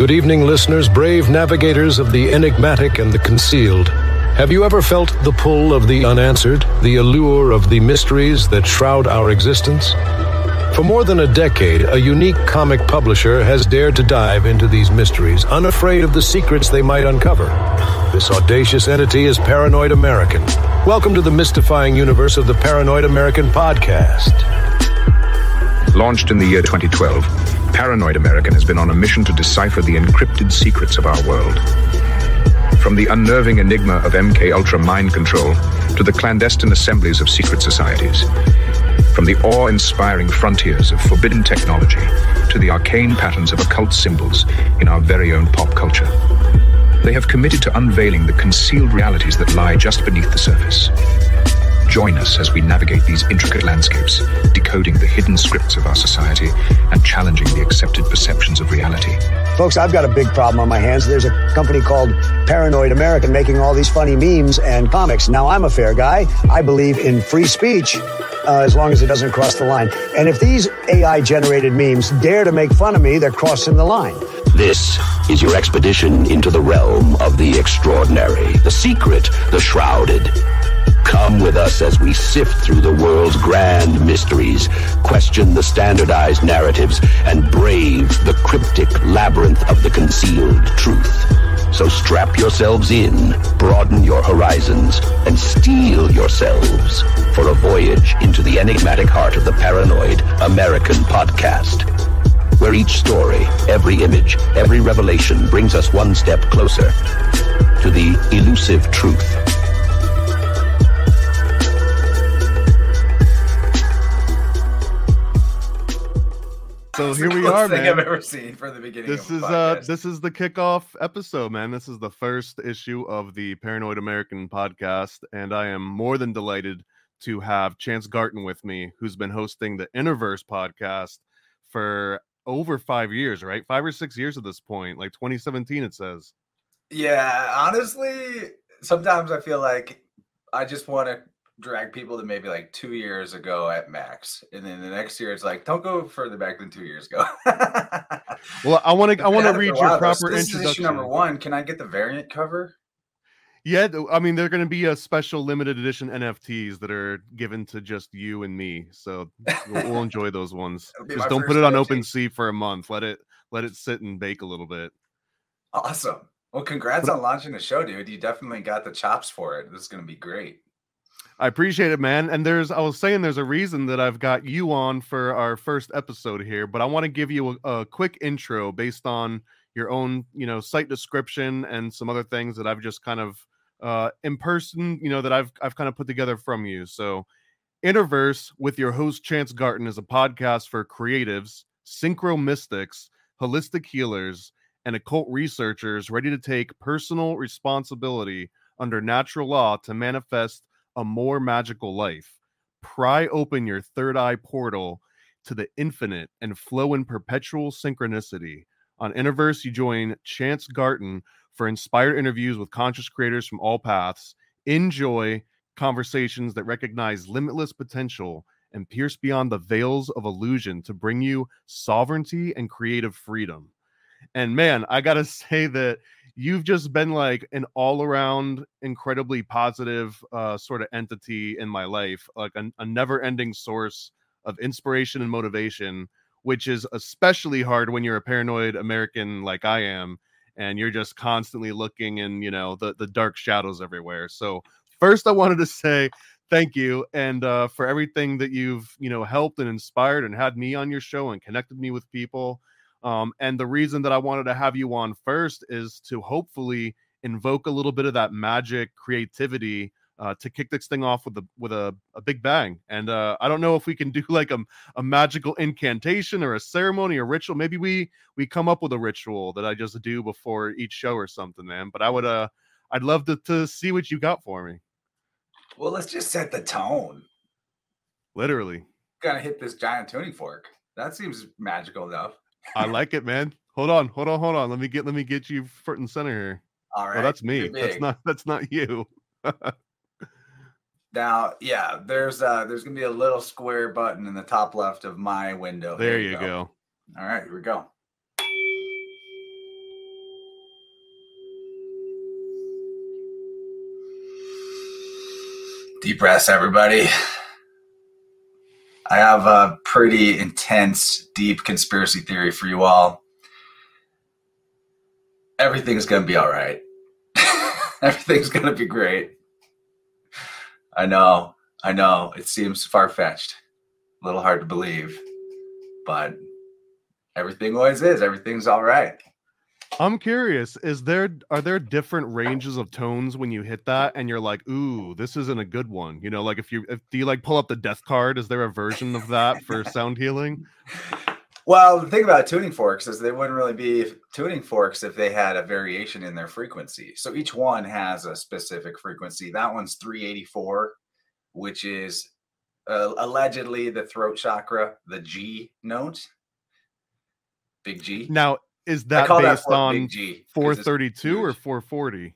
Good evening, listeners, brave navigators of the enigmatic and the concealed. Have you ever felt the pull of the unanswered, the allure of the mysteries that shroud our existence? For more than a decade, a unique comic publisher has dared to dive into these mysteries, unafraid of the secrets they might uncover. This audacious entity is Paranoid American. Welcome to the mystifying universe of the Paranoid American podcast. Launched in the year 2012, Paranoid American has been on a mission to decipher the encrypted secrets of our world. From the unnerving enigma of MK Ultra mind control to the clandestine assemblies of secret societies. From the awe-inspiring frontiers of forbidden technology to the arcane patterns of occult symbols in our very own pop culture. They have committed to unveiling the concealed realities that lie just beneath the surface. Join us as we navigate these intricate landscapes, decoding the hidden scripts of our society and challenging the accepted perceptions of reality. Folks, I've got a big problem on my hands. There's a company called Paranoid American making all these funny memes and comics. Now, I'm a fair guy. I believe in free speech uh, as long as it doesn't cross the line. And if these AI generated memes dare to make fun of me, they're crossing the line. This is your expedition into the realm of the extraordinary, the secret, the shrouded. Come with us as we sift through the world's grand mysteries, question the standardized narratives, and brave the cryptic labyrinth of the concealed truth. So strap yourselves in, broaden your horizons, and steel yourselves for a voyage into the enigmatic heart of the paranoid American podcast. Where each story, every image, every revelation brings us one step closer to the elusive truth. So It's here we are, thing man. I've ever seen for the beginning. This is uh this is the kickoff episode, man. This is the first issue of the Paranoid American podcast, and I am more than delighted to have Chance Garton with me, who's been hosting the InnerVerse podcast for over five years, right? Five or six years at this point, like 2017, it says. Yeah, honestly, sometimes I feel like I just want to drag people to maybe like two years ago at max, and then the next year it's like don't go further back than two years ago. Well, I want to I want to Had it for a read your proper This is issue introduction. number one. Can I get the variant cover? Yeah, I mean, they're going to be a special limited edition NFTs that are given to just you and me. So we'll, we'll enjoy those ones. Just don't put it on NFT. OpenSea for a month. Let it let it sit and bake a little bit. Awesome. Well, congrats on launching the show, dude. You definitely got the chops for it. This is gonna be great. I appreciate it, man. And there's I was saying there's a reason that I've got you on for our first episode here, but I want to give you a, a quick intro based on your own, you know, site description and some other things that I've just kind of uh in person, you know, that I've I've kind of put together from you. So InnerVerse with your host Chance Garton is a podcast for creatives, synchromystics, holistic healers, and occult researchers ready to take personal responsibility under natural law to manifest a more magical life. Pry open your third eye portal to the infinite and flow in perpetual synchronicity. On InnerVerse, you join Chance Garton for inspired interviews with conscious creators from all paths. Enjoy conversations that recognize limitless potential and pierce beyond the veils of illusion to bring you sovereignty and creative freedom. And man, I got to say that you've just been like an all around incredibly positive uh, sort of entity in my life, like a, a never ending source of inspiration and motivation, which is especially hard when you're a paranoid American like I am. And you're just constantly looking in, you know, the, the dark shadows everywhere. So first I wanted to say thank you and uh, for everything that you've, you know, helped and inspired and had me on your show and connected me with people. Um, and the reason that I wanted to have you on first is to hopefully invoke a little bit of that magic creativity uh, to kick this thing off with a with a, a big bang. And uh, I don't know if we can do like a, a magical incantation or a ceremony or ritual. Maybe we we come up with a ritual that I just do before each show or something, man. But I would uh I'd love to to see what you got for me. Well, let's just set the tone. Literally. Gotta hit this giant tuning fork. That seems magical enough. I like it, man. Hold on, hold on, hold on. Let me get let me get you front and center here. All right. Well, that's me. That's not that's not you. now, yeah, there's uh there's gonna be a little square button in the top left of my window. There, there you go. go. All right, here we go. Deep breaths, everybody. I have a pretty intense, deep conspiracy theory for you all. Everything's going to be all right. Everything's going to be great. I know, I know, it seems far fetched, a little hard to believe, but everything always is. Everything's all right. I'm curious, is there are there different ranges of tones when you hit that and you're like, "Ooh, this isn't a good one." You know, like if you if, do you like pull up the death card, is there a version of that for sound healing? Well, the thing about tuning forks is they wouldn't really be tuning forks if they had a variation in their frequency. So each one has a specific frequency. That one's 384, which is uh, allegedly the throat chakra, the G note. Big G. Now, is that based that on 432 or 440?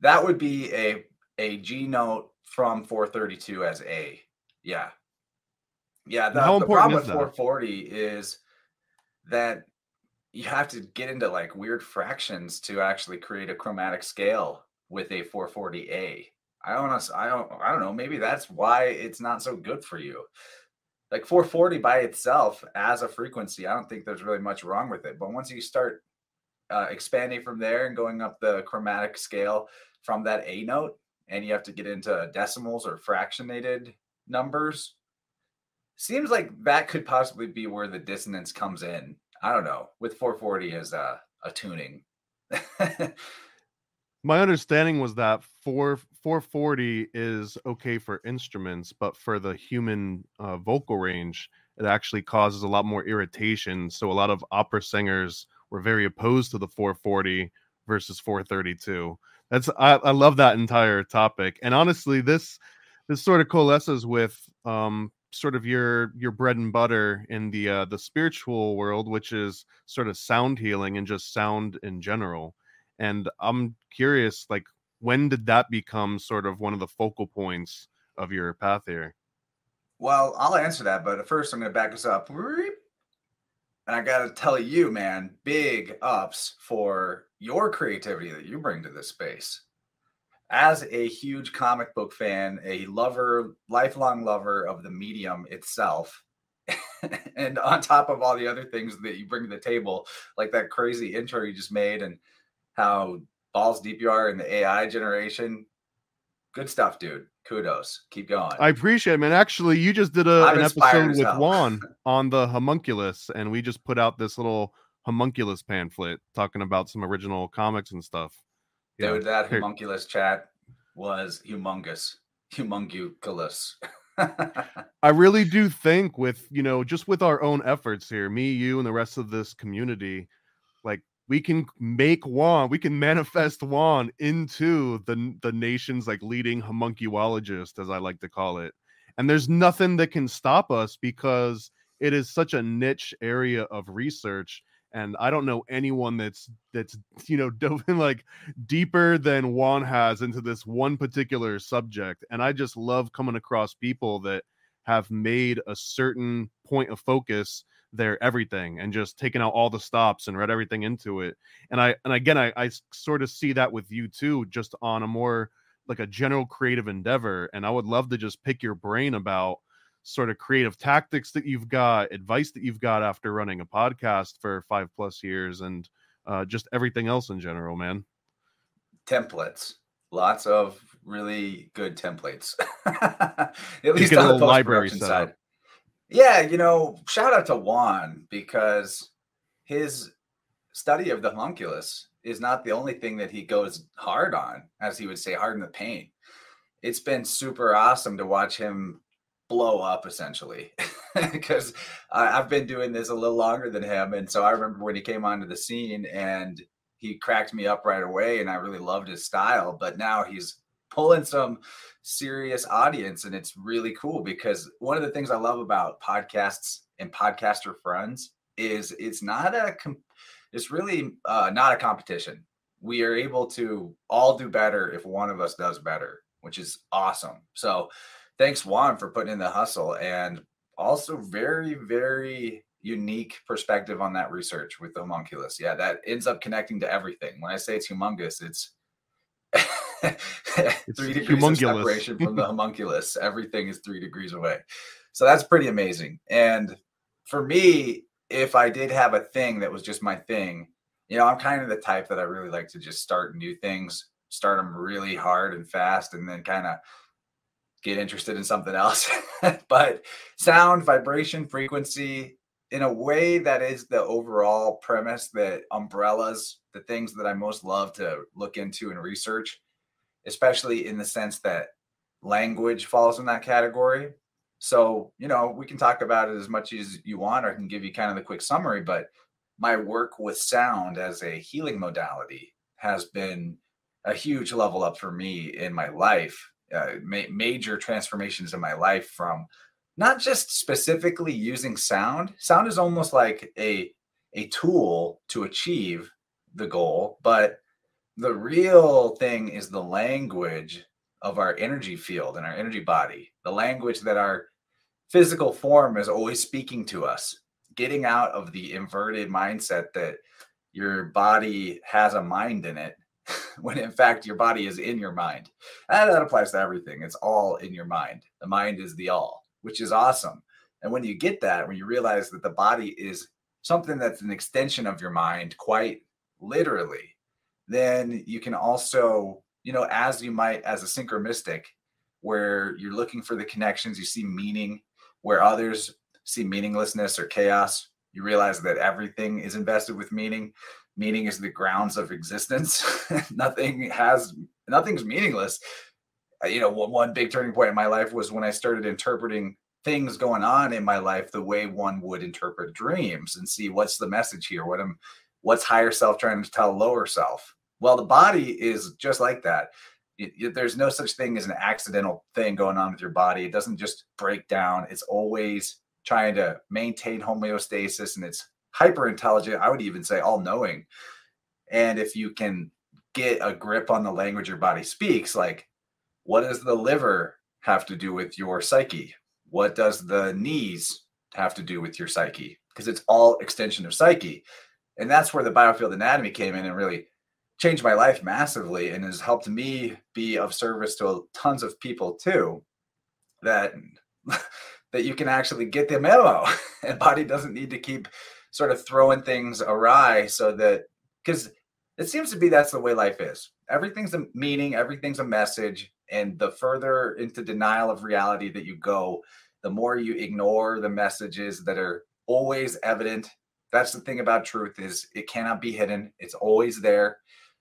That would be a a G note from 432 as A. Yeah. Yeah, the, the problem with 440 is that you have to get into like weird fractions to actually create a chromatic scale with a 440A. I don't I don't I don't know, maybe that's why it's not so good for you like 440 by itself as a frequency, I don't think there's really much wrong with it. But once you start uh, expanding from there and going up the chromatic scale from that A note, and you have to get into decimals or fractionated numbers, seems like that could possibly be where the dissonance comes in. I don't know, with 440 as a, a tuning. My understanding was that 4 440 is okay for instruments, but for the human uh, vocal range, it actually causes a lot more irritation. So a lot of opera singers were very opposed to the 440 versus 432. That's I, I love that entire topic. And honestly, this this sort of coalesces with um sort of your your bread and butter in the uh the spiritual world, which is sort of sound healing and just sound in general and i'm curious like when did that become sort of one of the focal points of your path here? Well i'll answer that but first i'm going to back us up. And i got to tell you man big ups for your creativity that you bring to this space. As a huge comic book fan a lover lifelong lover of the medium itself and on top of all the other things that you bring to the table like that crazy intro you just made and how balls deep you are in the AI generation. Good stuff, dude. Kudos. Keep going. I appreciate it, man. Actually, you just did a, an episode with Juan on the homunculus, and we just put out this little homunculus pamphlet talking about some original comics and stuff. Dude, yeah. that homunculus chat was humongous. Humongulous. I really do think with, you know, just with our own efforts here, me, you, and the rest of this community, we can make Juan, we can manifest Juan into the the nation's like leading homunculologist, as I like to call it. And there's nothing that can stop us because it is such a niche area of research. And I don't know anyone that's that's you know dove in like deeper than Juan has into this one particular subject. And I just love coming across people that have made a certain point of focus their everything and just taking out all the stops and read everything into it. And I and again I, I sort of see that with you too, just on a more like a general creative endeavor. And I would love to just pick your brain about sort of creative tactics that you've got, advice that you've got after running a podcast for five plus years, and uh, just everything else in general, man. Templates, lots of really good templates. At least on the library side. Yeah, you know, shout out to Juan because his study of the homunculus is not the only thing that he goes hard on, as he would say, hard in the paint. It's been super awesome to watch him blow up essentially because I've been doing this a little longer than him. And so I remember when he came onto the scene and he cracked me up right away and I really loved his style. But now he's pulling some serious audience and it's really cool because one of the things i love about podcasts and podcaster friends is it's not a it's really uh, not a competition. We are able to all do better if one of us does better which is awesome. So thanks juan for putting in the hustle and also very very unique perspective on that research with the homunculus. Yeah that ends up connecting to everything. When i say it's humongous it's three degrees of separation from the homunculus. Everything is three degrees away. So that's pretty amazing. And for me, if I did have a thing that was just my thing, you know, I'm kind of the type that I really like to just start new things, start them really hard and fast, and then kind of get interested in something else. but sound, vibration, frequency, in a way that is the overall premise that umbrellas the things that I most love to look into and research, especially in the sense that language falls in that category. So, you know, we can talk about it as much as you want, or I can give you kind of the quick summary, but my work with sound as a healing modality has been a huge level up for me in my life, uh, ma- major transformations in my life from not just specifically using sound. Sound is almost like a a tool to achieve the goal, but the real thing is the language of our energy field and our energy body, the language that our physical form is always speaking to us, getting out of the inverted mindset that your body has a mind in it when in fact your body is in your mind. And that applies to everything. It's all in your mind. The mind is the all which is awesome. And when you get that, when you realize that the body is something that's an extension of your mind, quite literally, then you can also, you know, as you might as a synchromystic, where you're looking for the connections, you see meaning, where others see meaninglessness or chaos, you realize that everything is invested with meaning. Meaning is the grounds of existence. Nothing has nothing's meaningless uh, you know, one big turning point in my life was when I started interpreting things going on in my life the way one would interpret dreams and see what's the message here, what am, what's higher self trying to tell lower self. Well, the body is just like that. It, it, there's no such thing as an accidental thing going on with your body. It doesn't just break down. It's always trying to maintain homeostasis and it's hyper intelligent. I would even say all knowing. And if you can get a grip on the language your body speaks, like what does the liver have to do with your psyche? What does the knees have to do with your psyche? Because it's all extension of psyche. And that's where the biofield anatomy came in and really changed my life massively and has helped me be of service to tons of people too that that you can actually get the memo. And body doesn't need to keep sort of throwing things awry so that because it seems to be that's the way life is. Everything's a meaning everything's a message and the further into denial of reality that you go the more you ignore the messages that are always evident. That's the thing about truth is it cannot be hidden. It's always there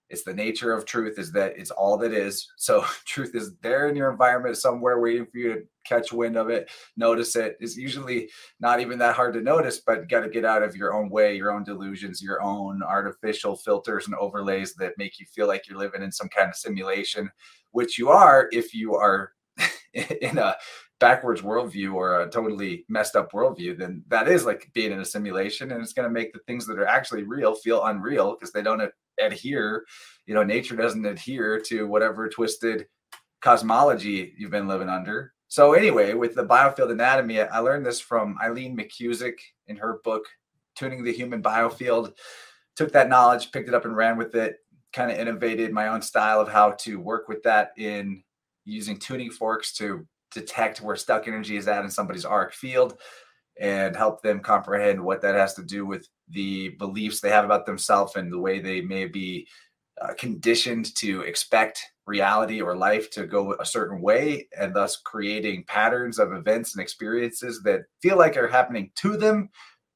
it's the nature of truth is that it's all that is. So truth is there in your environment somewhere waiting for you to catch wind of it notice it. It's usually not even that hard to notice but you got to get out of your own way your own delusions your own artificial filters and overlays that make you feel like you're living in some kind of simulation which you are if you are in a backwards worldview or a totally messed up worldview, then that is like being in a simulation and it's going to make the things that are actually real feel unreal because they don't adhere, you know, nature doesn't adhere to whatever twisted cosmology you've been living under. So, anyway, with the biofield anatomy, I learned this from Eileen McKusick in her book, Tuning the Human Biofield. Took that knowledge, picked it up, and ran with it kind of innovated my own style of how to work with that in using tuning forks to detect where stuck energy is at in somebody's arc field and help them comprehend what that has to do with the beliefs they have about themselves and the way they may be uh, conditioned to expect reality or life to go a certain way and thus creating patterns of events and experiences that feel like are happening to them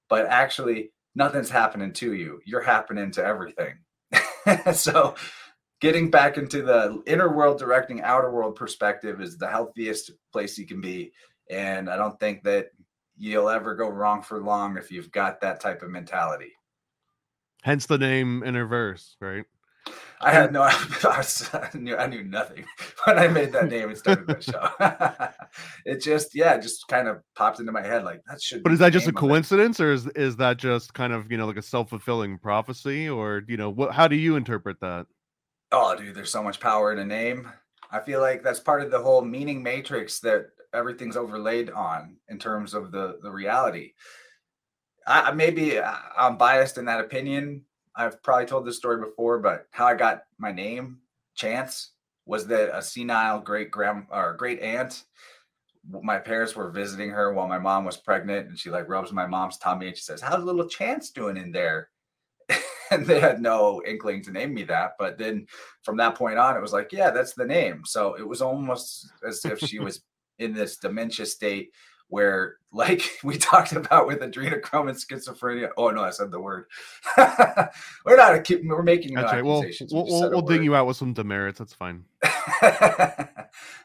but actually nothing's happening to you. You're happening to everything. So getting back into the inner world directing outer world perspective is the healthiest place you can be. And i don't think that you'll ever go wrong for long if you've got that type of mentality hence the name innerverse right I had no, I knew, I knew nothing when I made that name and started the show. it just, yeah, it just kind of popped into my head like that should. But is that just a coincidence, or is is that just kind of you know like a self fulfilling prophecy, or you know what? How do you interpret that? Oh, dude, there's so much power in a name. I feel like that's part of the whole meaning matrix that everything's overlaid on in terms of the the reality. I maybe I'm biased in that opinion. I've probably told this story before, but how I got my name, Chance, was that a senile great grand or great aunt my parents were visiting her while my mom was pregnant and she like rubs my mom's tummy and she says how's little chance doing in there? And they had no inkling to name me that but then from that point on it was like yeah that's the name. So it was almost as if she was in this dementia state where like we talked about with adrenochrome and schizophrenia. Oh no i said the word. We're not a, we're making that's right. We'll, we'll, we'll, we'll dig you out with some demerits. That's fine.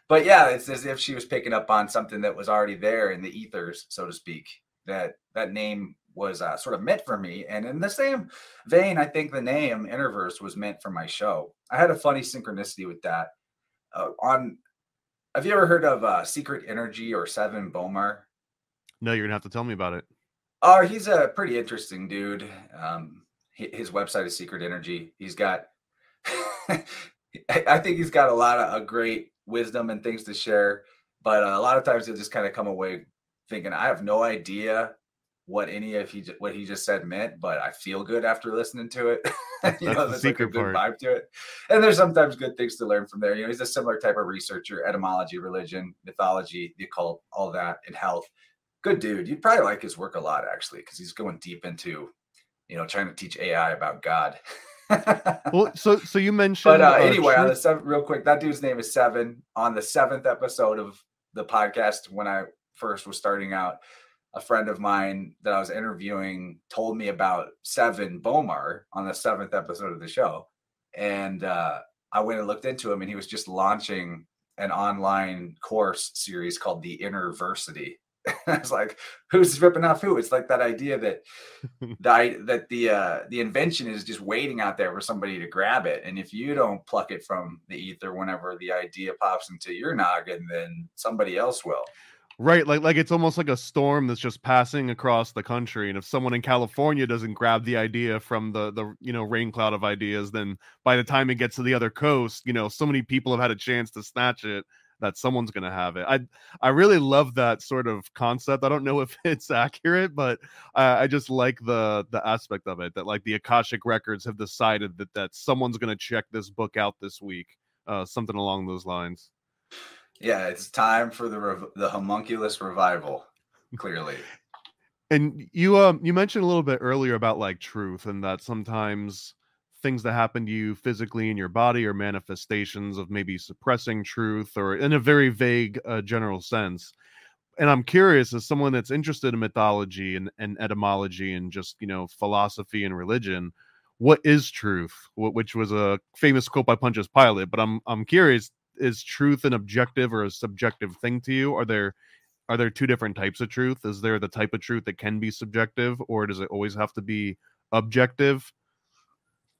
But yeah it's as if she was picking up on something that was already there in the ethers so to speak that that name was uh, sort of meant for me. And in the same vein i think the name InnerVerse was meant for my show. I had a funny synchronicity with that uh, on have you ever heard of uh, Secret Energy or Seven Bowie? No, you're gonna have to tell me about it. Oh, he's a pretty interesting dude. Um, his website is Secret Energy. He's got, I think he's got a lot of a great wisdom and things to share. But uh, a lot of times he'll just kind of come away thinking, I have no idea what any of he what he just said meant, but I feel good after listening to it. you know, there's like a good part. vibe to it. And there's sometimes good things to learn from there. You know, he's a similar type of researcher, etymology, religion, mythology, the occult, all that and health. Good dude. You'd probably like his work a lot actually, because he's going deep into, you know, trying to teach AI about God. well, so so you mentioned But uh, uh, anyway, on the seven real quick, that dude's name is Seven. On the seventh episode of the podcast, when I first was starting out, a friend of mine that I was interviewing told me about Seven Bowie on the seventh episode of the show. And uh, I went and looked into him, and he was just launching an online course series called the Innerversity. I was like, "Who's ripping off who?" It's like that idea that the that the uh, the invention is just waiting out there for somebody to grab it, and if you don't pluck it from the ether whenever the idea pops into your noggin, then somebody else will. Right, like like it's almost like a storm that's just passing across the country, and if someone in California doesn't grab the idea from the the you know rain cloud of ideas, then by the time it gets to the other coast, you know so many people have had a chance to snatch it that someone's gonna have it. I I really love that sort of concept. I don't know if it's accurate, but I, I just like the the aspect of it that like the Akashic records have decided that that someone's gonna check this book out this week, uh, something along those lines. Yeah, it's time for the rev- the homunculus revival. Clearly. and you um you mentioned a little bit earlier about like truth and that sometimes things that happen to you physically in your body are manifestations of maybe suppressing truth or in a very vague uh, general sense and i'm curious as someone that's interested in mythology and, and etymology and just you know philosophy and religion what is truth which was a famous quote by pontius pilate but i'm i'm curious is truth an objective or a subjective thing to you? Are there are there two different types of truth? Is there the type of truth that can be subjective, or does it always have to be objective?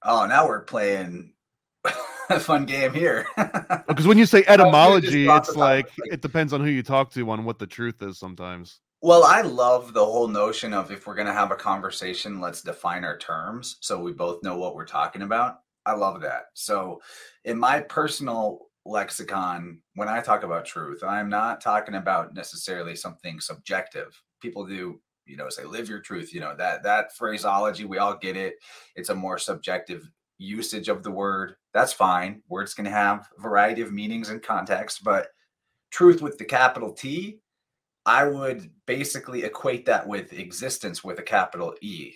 Oh, now we're playing a fun game here. Oh, because when you say oh, etymology, it's like it depends on who you talk to on what the truth is sometimes. Well, I love the whole notion of if we're going to have a conversation, let's define our terms so we both know what we're talking about. I love that. So, in my personal lexicon when I talk about truth. I'm not talking about necessarily something subjective. People do, you know, say live your truth, you know, that that phraseology, we all get it. It's a more subjective usage of the word. That's fine. Words can have a variety of meanings and context, but truth with the capital T, I would basically equate that with existence with a capital E.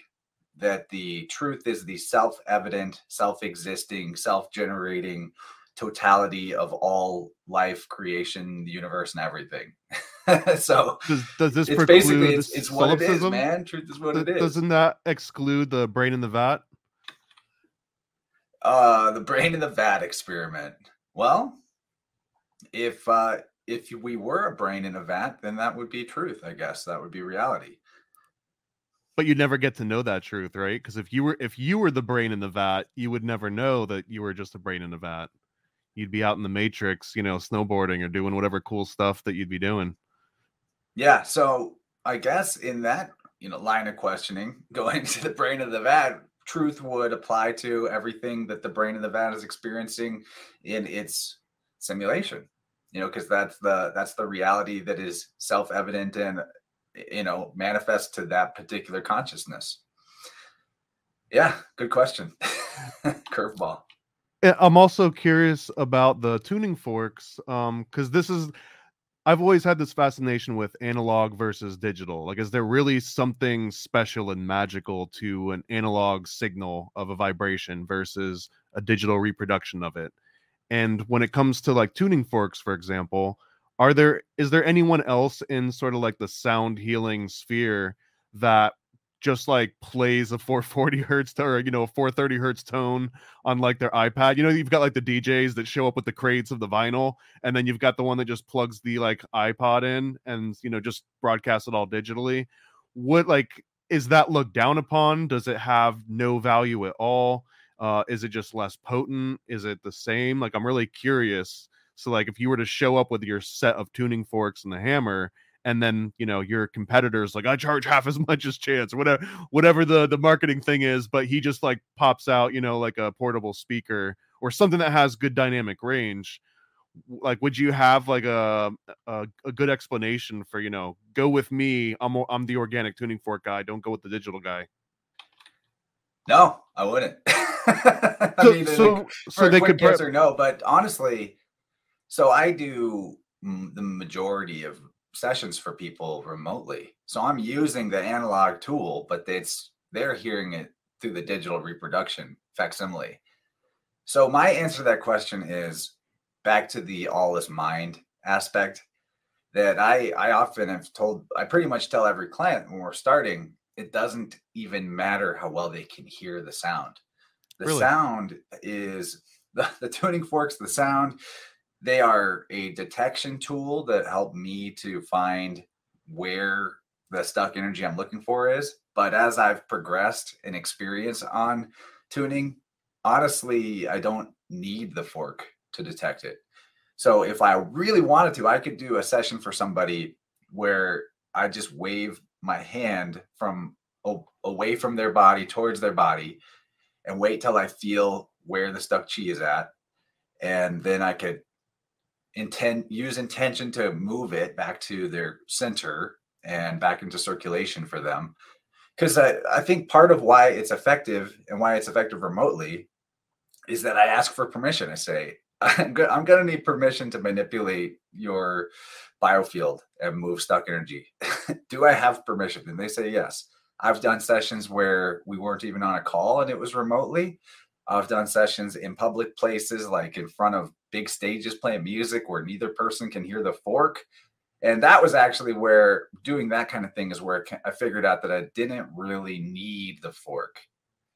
That the truth is the self evident, self existing, self generating, totality of all life creation the universe and everything. So does, does this it's basically it's, it's what it is man. Truth is what it is. doesn't that exclude the brain in the vat? Uh the brain in the vat experiment. Well if uh if we were a brain in a vat then that would be truth i guess. That would be reality. But you never get to know that truth right? Because if you were if you were the brain in the vat you would never know that you were just a brain in a vat you'd be out in the matrix, you know, snowboarding or doing whatever cool stuff that you'd be doing. Yeah. So I guess in that, you know, line of questioning, going to the brain of the vat, truth would apply to everything that the brain of the vat is experiencing in its simulation. You know, because that's the that's the reality that is self-evident and you know manifest to that particular consciousness. Yeah, good question. Curveball. Eh, I'm also curious about the tuning forks, um, because this is I've always had this fascination with analog versus digital. Like, is there really something special and magical to an analog signal of a vibration versus a digital reproduction of it? And when it comes to like tuning forks, for example, are there is there anyone else in sort of like the sound healing sphere that just like plays a 440 hertz to, or you know a 430 hertz tone on like their iPad. You know, you've got like the DJs that show up with the crates of the vinyl, and then you've got the one that just plugs the like iPod in and you know just broadcasts it all digitally. What like is that looked down upon? Does it have no value at all? Uh, is it just less potent? Is it the same? Like I'm really curious. So like if you were to show up with your set of tuning forks and the hammer and then you know your competitors like I charge half as much as Chance or whatever whatever the the marketing thing is, but he just like pops out you know like a portable speaker or something that has good dynamic range. Like, would you have like a, a a good explanation for you know go with me? I'm I'm the organic tuning fork guy. Don't go with the digital guy. No, I wouldn't. I so, mean, so, so they could answer no, but honestly, so I do the majority of sessions for people remotely. So I'm using the analog tool, but it's they're hearing it through the digital reproduction facsimile. So my answer to that question is back to the all is mind aspect that I I often have told I pretty much tell every client when we're starting it doesn't even matter how well they can hear the sound. The really? sound is the, the tuning forks, the sound they are a detection tool that help me to find where the stuck energy I'm looking for is. But as I've progressed in experience on tuning, honestly, I don't need the fork to detect it. So if I really wanted to, I could do a session for somebody where I just wave my hand from away from their body towards their body and wait till I feel where the stuck chi is at. And then I could intend use intention to move it back to their center and back into circulation for them. Because I, I think part of why it's effective and why it's effective remotely is that i ask for permission. I say i'm, I'm going to need permission to manipulate your biofield and move stuck energy. Do i have permission? And they say yes. I've done sessions where we weren't even on a call and it was remotely. I've done sessions in public places, like in front of big stages playing music where neither person can hear the fork. And that was actually where doing that kind of thing is where I figured out that I didn't really need the fork.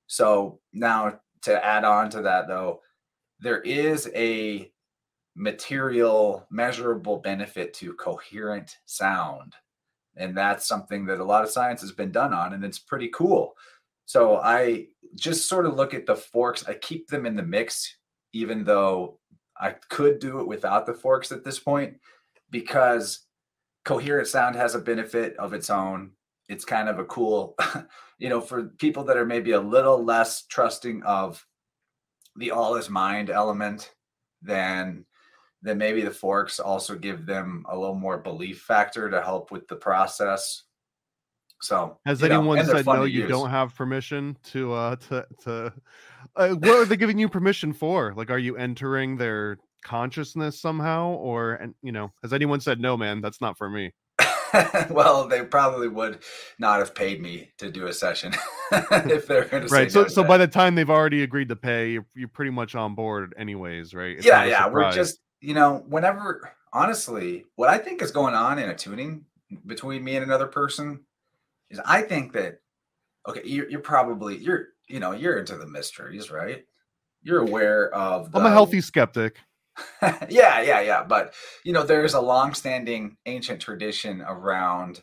So now to add on to that, though, there is a material, measurable benefit to coherent sound. And that's something that a lot of science has been done on, and it's pretty cool. So I just sort of look at the forks. I keep them in the mix, even though I could do it without the forks at this point, because coherent sound has a benefit of its own. It's kind of a cool, you know, for people that are maybe a little less trusting of the all is mind element than then maybe the forks also give them a little more belief factor to help with the process so has anyone know, said no? You use. don't have permission to uh to to. Uh, what are they giving you permission for? Like, are you entering their consciousness somehow, or and you know, has anyone said no, man? That's not for me. well, they probably would not have paid me to do a session if they're going to right. so, no so by the time they've already agreed to pay, you're, you're pretty much on board, anyways, right? It's yeah, yeah. We're just you know, whenever honestly, what I think is going on in a tuning between me and another person is I think that okay, you're, you're probably you're you know you're into the mysteries, right? You're aware of. The, I'm a healthy skeptic. yeah, yeah, yeah. But you know, there's a long-standing ancient tradition around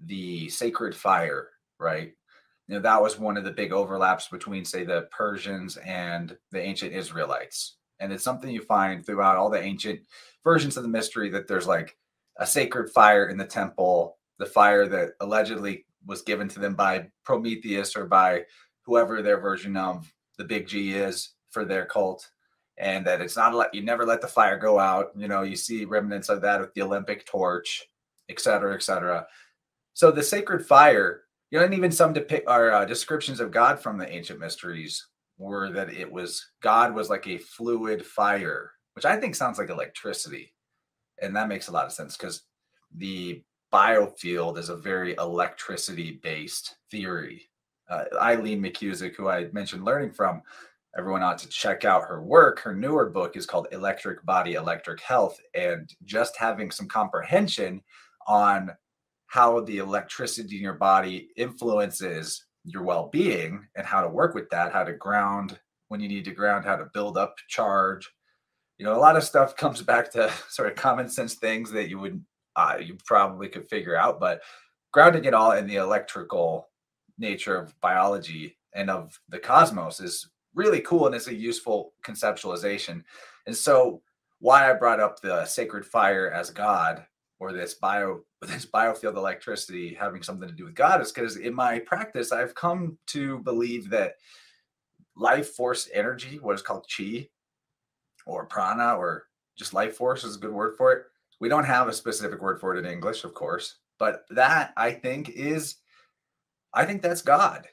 the sacred fire, right? You know, that was one of the big overlaps between, say, the Persians and the ancient Israelites. And it's something you find throughout all the ancient versions of the mystery that there's like a sacred fire in the temple, the fire that allegedly was given to them by Prometheus or by whoever their version of the big G is for their cult. And that it's not let you never let the fire go out. You know, you see remnants of that with the Olympic torch, et cetera, et cetera. So the sacred fire, you know, and even some depict our uh, descriptions of God from the ancient mysteries were that it was God was like a fluid fire, which I think sounds like electricity. And that makes a lot of sense because the biofield is a very electricity based theory. Uh, Eileen McKusick, who I mentioned learning from, everyone ought to check out her work. Her newer book is called Electric Body, Electric Health. And just having some comprehension on how the electricity in your body influences your well being and how to work with that, how to ground when you need to ground, how to build up charge. You know, a lot of stuff comes back to sort of common sense things that you would uh, you probably could figure out, but grounding it all in the electrical nature of biology and of the cosmos is really cool and it's a useful conceptualization. And so, why I brought up the sacred fire as God or this bio this biofield electricity having something to do with God is because in my practice I've come to believe that life force energy, what is called chi or prana or just life force is a good word for it. We don't have a specific word for it in English, of course, but that I think is I think that's God.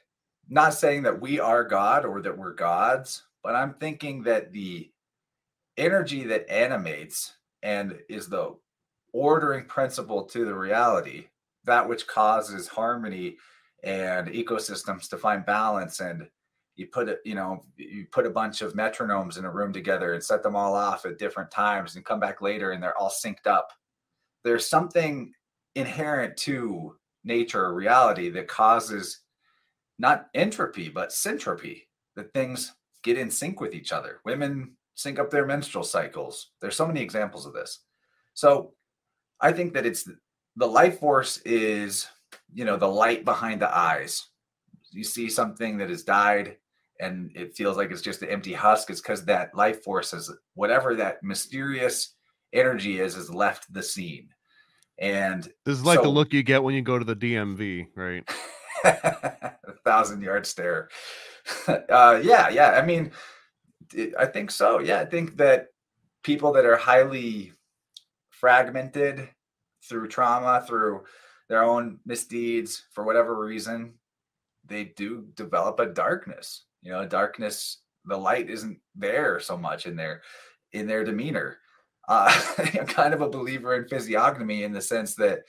Not saying that we are God or that we're gods, but I'm thinking that the energy that animates and is the ordering principle to the reality, that which causes harmony and ecosystems to find balance and you put it you know you put a bunch of metronomes in a room together and set them all off at different times and come back later and they're all synced up. There's something inherent to nature or reality that causes not entropy but syntropy that things get in sync with each other. Women sync up their menstrual cycles. There's so many examples of this. So I think that it's the life force is, you know, the light behind the eyes. You see something that has died and it feels like it's just an empty husk. It's because that life force is whatever that mysterious energy is, has left the scene. And this is like so, the look you get when you go to the DMV, right? a thousand yard stare. uh, yeah, yeah. I mean, I think so. Yeah, I think that people that are highly fragmented through trauma, through their own misdeeds, for whatever reason, they do develop a darkness. You know, darkness, the light isn't there so much in their in their demeanor. Uh, I'm kind of a believer in physiognomy in the sense that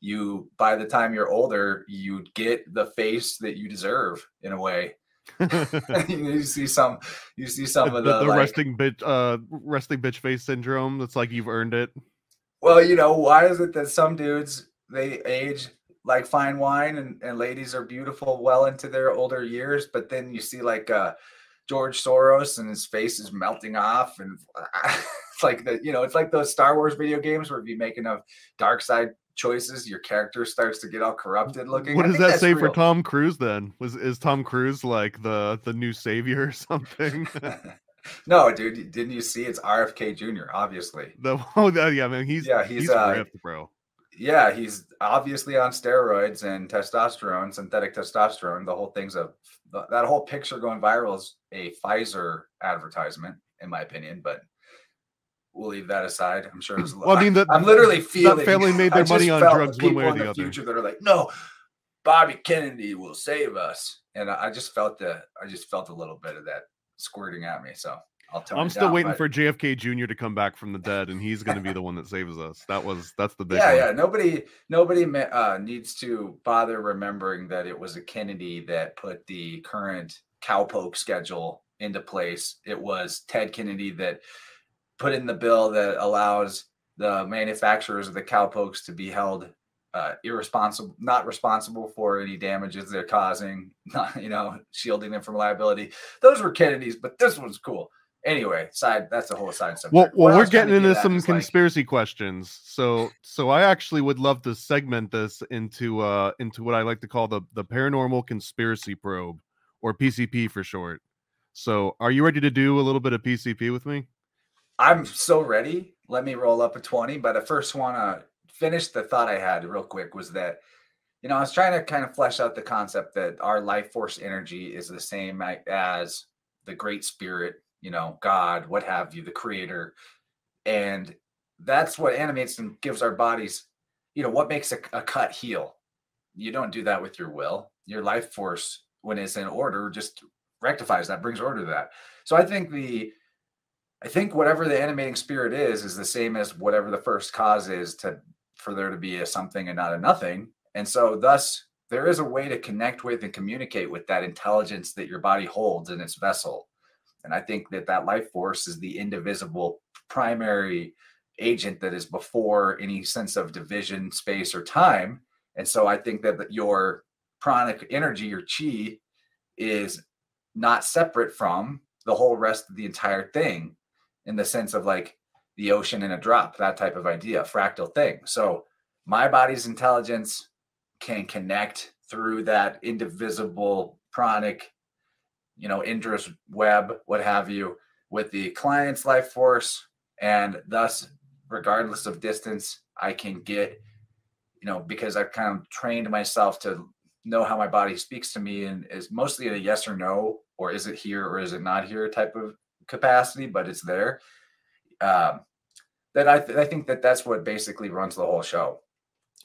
you, by the time you're older, you get the face that you deserve in a way. you see some, you see some the, of the, the, like, resting bitch, uh, resting bitch face syndrome. That's like you've earned it. Well, you know, why is it that some dudes they age like fine wine and, and ladies are beautiful well into their older years, but then you see like uh George Soros and his face is melting off and it's like the you know, it's like those Star Wars video games where if you make enough dark side choices, your character starts to get all corrupted looking. What does that say real. for Tom Cruise then? Was is Tom Cruise like the the new savior or something? no, dude, didn't you see? It's RFK Jr. Obviously. The oh yeah, man, he's yeah he's, he's uh, ripped, bro. Yeah, he's obviously on steroids and testosterone, synthetic testosterone. The whole thing's a that whole picture going viral is a Pfizer advertisement, in my opinion. But we'll leave that aside. I'm sure. There's, well, I mean, I'm literally feeling that family made their money on drugs one way or the, the other. Future that are like, no, Bobby Kennedy will save us, and I just felt the I just felt a little bit of that squirting at me. So Tell. I'm still down, waiting but... for JFK Jr. to come back from the dead, and he's going to be the one that saves us. That was that's the big. Yeah, one. yeah. Nobody, nobody uh, needs to bother remembering that it was a Kennedy that put the current cowpoke schedule into place. It was Ted Kennedy that put in the bill that allows the manufacturers of the cowpokes to be held uh, irresponsible, not responsible for any damages they're causing, not, you know, shielding them from liability. Those were Kennedy's, but this one's cool. Anyway, side that's a whole side subject. Well, well we're getting into some conspiracy like... questions. So, so I actually would love to segment this into uh into what I like to call the the paranormal conspiracy probe, or PCP for short. So, are you ready to do a little bit of PCP with me? I'm so ready. Let me roll up a 20, but I first want to finish the thought I had real quick was that, you know, I was trying to kind of flesh out the concept that our life force energy is the same as the great spirit, you know, God, what have you, the creator. And that's what animates and gives our bodies, you know, what makes a, a cut heal. You don't do that with your will. Your life force, when it's in order, just rectifies that, brings order to that. So I think the I think whatever the animating spirit is is the same as whatever the first cause is to for there to be a something and not a nothing. And so thus there is a way to connect with and communicate with that intelligence that your body holds in its vessel. And I think that that life force is the indivisible primary agent that is before any sense of division, space, or time. And so I think that your pranic energy, your chi, is not separate from the whole rest of the entire thing in the sense of like the ocean in a drop, that type of idea, fractal thing. So my body's intelligence can connect through that indivisible pranic, you know, Indra's web, what have you, with the client's life force. And thus, regardless of distance, I can get, you know, because I've kind of trained myself to know how my body speaks to me and is mostly a yes or no, or is it here or is it not here type of capacity, but it's there. Um, that I, th- I think that that's what basically runs the whole show.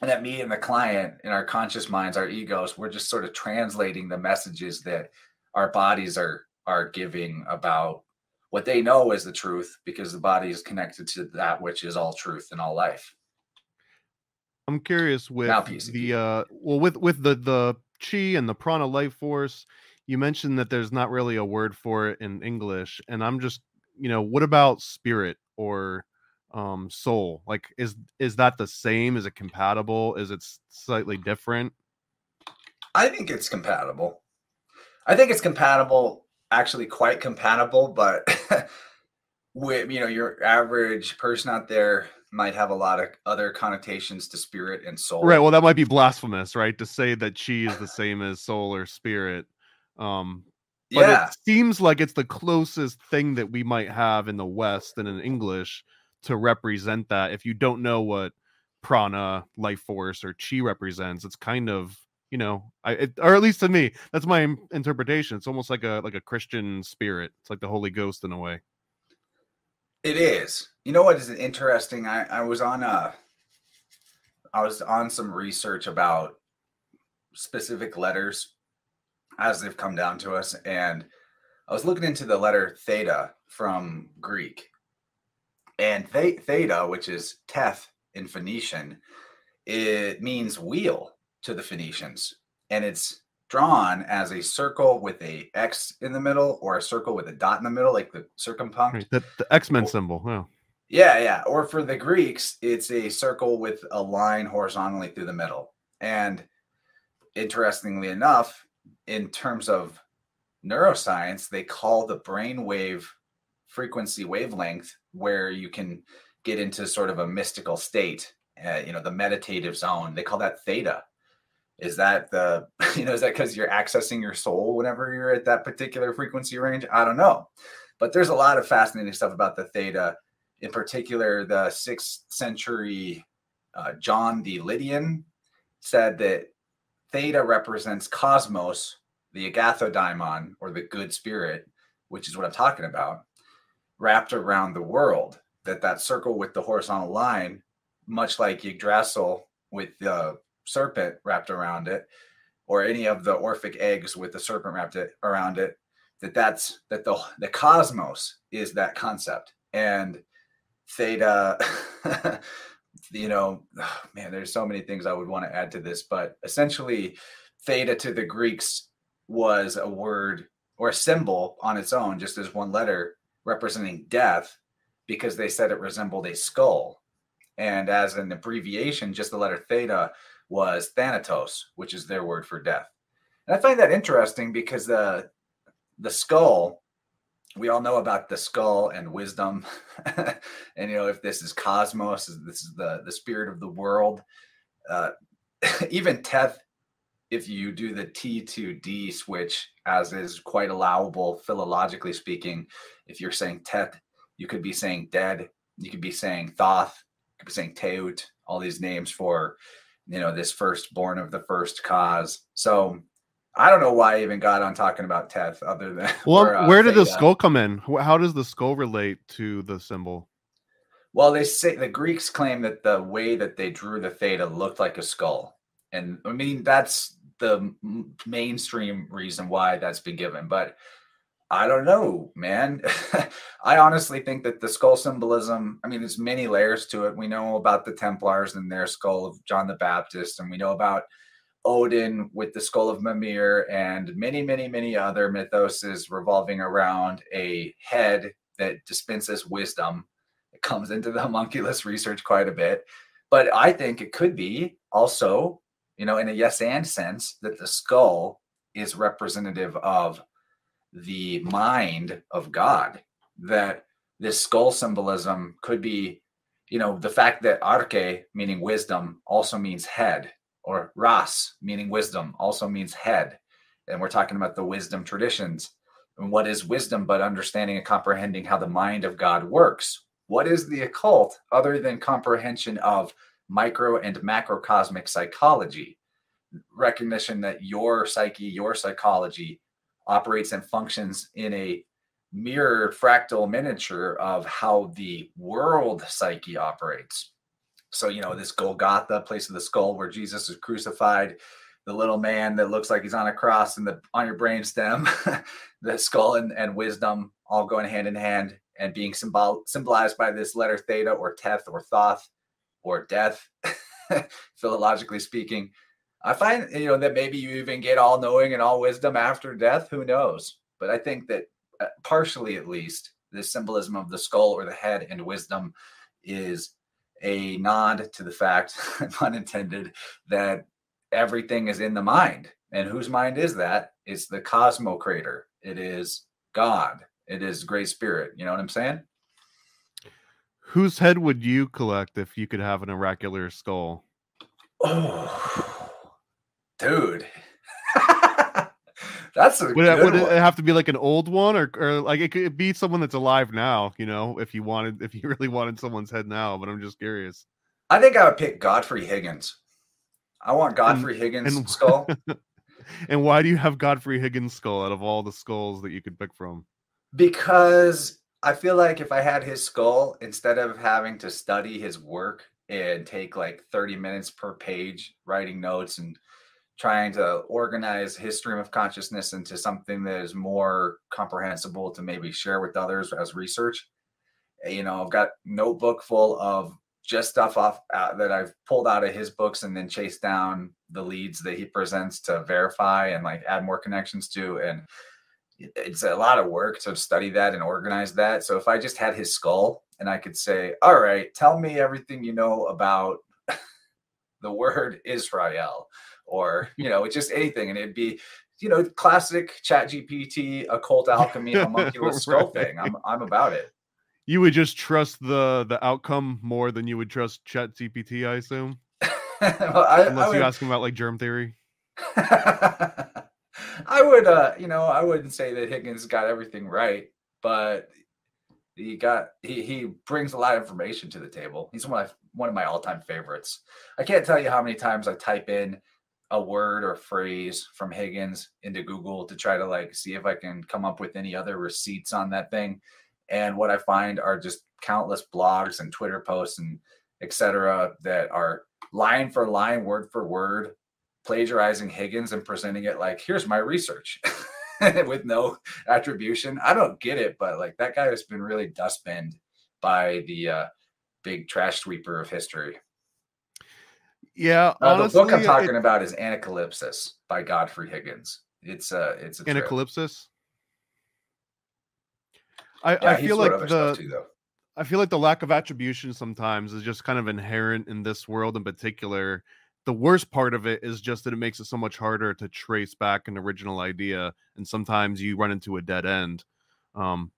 And that me and the client in our conscious minds, our egos, we're just sort of translating the messages that our bodies are are giving about what they know is the truth because the body is connected to that which is all truth and all life. I'm curious with the uh well with with the the chi and the prana life force you mentioned that there's not really a word for it in English and I'm just you know what about spirit or um soul? Like is is that the same? Is it compatible? Is it slightly different? I think it's compatible I think it's compatible actually quite compatible but with you know your average person out there might have a lot of other connotations to spirit and soul. Right. Well, that might be blasphemous, right? To say that chi is the same as soul or spirit. Um, but yeah. it seems like it's the closest thing that we might have in the West and in English to represent that. If you don't know what prana, life force, or chi represents, it's kind of you know, I it, or at least to me, that's my interpretation. It's almost like a like a Christian spirit. It's like the Holy Ghost in a way. It is. You know what is interesting? I, I was on a I was on some research about specific letters as they've come down to us, and I was looking into the letter theta from Greek. And th- theta, which is teth in Phoenician, it means wheel to the Phoenicians. And it's drawn as a circle with a X in the middle or a circle with a dot in the middle, like the circumpunct. The, the X Men symbol. Yeah. Yeah, yeah. Or for the Greeks, it's a circle with a line horizontally through the middle. And interestingly enough, in terms of neuroscience, they call the brainwave frequency wavelength where you can get into sort of a mystical state, uh, you know, the meditative zone. They call that theta is that the you know is that because you're accessing your soul whenever you're at that particular frequency range? I don't know. But there's a lot of fascinating stuff about the theta in particular the sixth century uh, john the lydian said that theta represents cosmos the agathodaimon or the good spirit which is what i'm talking about wrapped around the world that that circle with the horizontal line much like yggdrasil with the serpent wrapped around it or any of the orphic eggs with the serpent wrapped it around it that that's that the the cosmos is that concept. And theta you know man there's so many things i would want to add to this but essentially theta to the greeks was a word or a symbol on its own just as one letter representing death because they said it resembled a skull. And as an abbreviation just the letter theta was Thanatos, which is their word for death. And I find that interesting because the the skull, we all know about the skull and wisdom, and you know if this is cosmos, this is the the spirit of the world. Uh, even Teth, if you do the T to D switch, as is quite allowable philologically speaking, if you're saying Teth, you could be saying dead, you could be saying Thoth, you could be saying Teut, all these names for you know this firstborn of the first cause. So i don't know why i even got on talking about teth other than well or, uh, where did the skull come in? How does the skull relate to the symbol? Well they say the greeks claim that the way that they drew the theta looked like a skull. And i mean that's the mainstream reason why that's been given. But I don't know, man. I honestly think that the skull symbolism, I mean, there's many layers to it. We know about the Templars and their skull of John the Baptist, and we know about Odin with the skull of Mimir, and many, many, many other mythoses revolving around a head that dispenses wisdom. It comes into the homunculus research quite a bit. But I think it could be also, you know, in a yes and sense, that the skull is representative of the mind of God, that this skull symbolism could be, you know, the fact that arche, meaning wisdom, also means head, or ras, meaning wisdom, also means head. And we're talking about the wisdom traditions. And what is wisdom but understanding and comprehending how the mind of God works? What is the occult other than comprehension of micro and macrocosmic psychology? Recognition that your psyche, your psychology operates and functions in a mirror fractal miniature of how the world psyche operates. So, you know, this Golgotha, place of the skull where Jesus is crucified, the little man that looks like he's on a cross and the on your brain stem, the skull and, and wisdom all going hand in hand and being symbol symbolized by this letter theta or teth or thoth or death, philologically speaking. I find you know that maybe you even get all knowing and all wisdom after death. Who knows? But I think that uh, partially, at least, the symbolism of the skull or the head and wisdom is a nod to the fact, unintended, that everything is in the mind. And whose mind is that? It's the Cosmo Creator. It is God. It is Great Spirit. You know what I'm saying? Whose head would you collect if you could have an oracular skull? Oh, dude. That's a would, it, would it have to be like an old one, or, or like it could be someone that's alive now? You know, if you wanted, if you really wanted someone's head now. But I'm just curious. I think I would pick Godfrey Higgins. I want Godfrey and, Higgins and, skull. and why do you have Godfrey Higgins skull out of all the skulls that you could pick from? Because I feel like if I had his skull, instead of having to study his work and take like 30 minutes per page writing notes and trying to organize his stream of consciousness into something that is more comprehensible to maybe share with others as research. You know, I've got notebook full of just stuff off uh, that I've pulled out of his books and then chased down the leads that he presents to verify and like add more connections to. And it's a lot of work to study that and organize that. So if I just had his skull and I could say, all right, tell me everything you know about the word Israel or you know, it's just anything, and it'd be you know, classic Chat GPT, occult alchemy, homunculus skull thing. I'm I'm about it. You would just trust the the outcome more than you would trust Chat GPT, I assume. well, I, Unless I would, you ask him about like germ theory. I would, uh, you know, I wouldn't say that Higgins got everything right, but he got he he brings a lot of information to the table. He's one of one of my all time favorites. I can't tell you how many times I type in a word or phrase from Higgins into Google to try to like see if I can come up with any other receipts on that thing. And what I find are just countless blogs and Twitter posts and etc. that are line for line, word for word, plagiarizing Higgins and presenting it like, here's my research with no attribution. I don't get it, but like that guy has been really dustbinned by the uh, big trash sweeper of history. Yeah, uh, honestly, the book I'm talking it, about is Anacalypsis by Godfrey Higgins. It's uh it's a Anacalypsis. I, yeah, I feel like the too, I feel like the lack of attribution sometimes is just kind of inherent in this world in particular. The worst part of it is just that it makes it so much harder to trace back an original idea, and sometimes you run into a dead end. Um,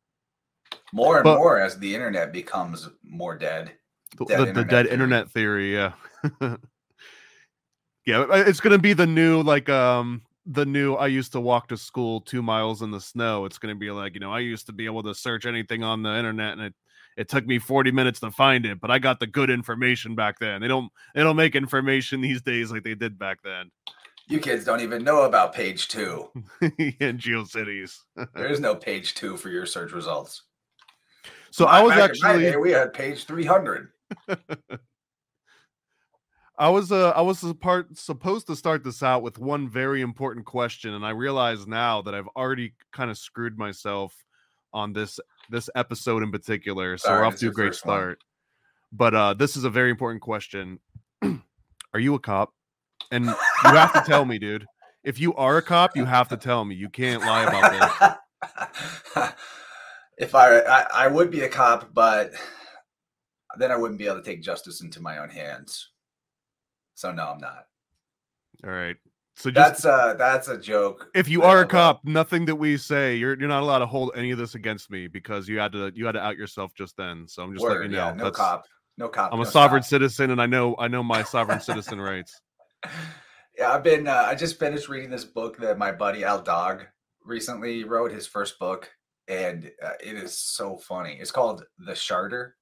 more and but, more as the internet becomes more dead. The, dead, the, internet, the dead theory. internet theory, yeah. yeah, uh, it's gonna be the new like um the new I used to walk to school two miles in the snow. It's gonna be like, you know, I used to be able to search anything on the internet and it it took me 40 minutes to find it, but I got the good information back then. They don't they don't make information these days like they did back then. You kids don't even know about page two. in GeoCities. there is no page two for your search results. So my, I was actually day, we had page 300. I was uh I was part supposed to start this out with one very important question, and I realize now that I've already kind of screwed myself on this this episode in particular. So we're off to a great first one. start. But uh this is a very important question. are you a cop? And you have to tell me, dude. If you are a cop, you have to tell me. You can't lie about this. if I, I I would be a cop, but then I wouldn't be able to take justice into my own hands. So no, I'm not. All right. So just That's a that's a joke. if you are a cop, nothing that we say, you're you're not allowed to hold any of this against me because you had to you had to out yourself just then. So I'm just word, letting you know. yeah, no that's- cop, no cop. I'm a sovereign stop. citizen and I know I know my sovereign citizen rights. Yeah, I've been. Uh, I just finished reading this book that my buddy Al Dog recently wrote his first book, and uh, it is so funny. It's called The Sharter,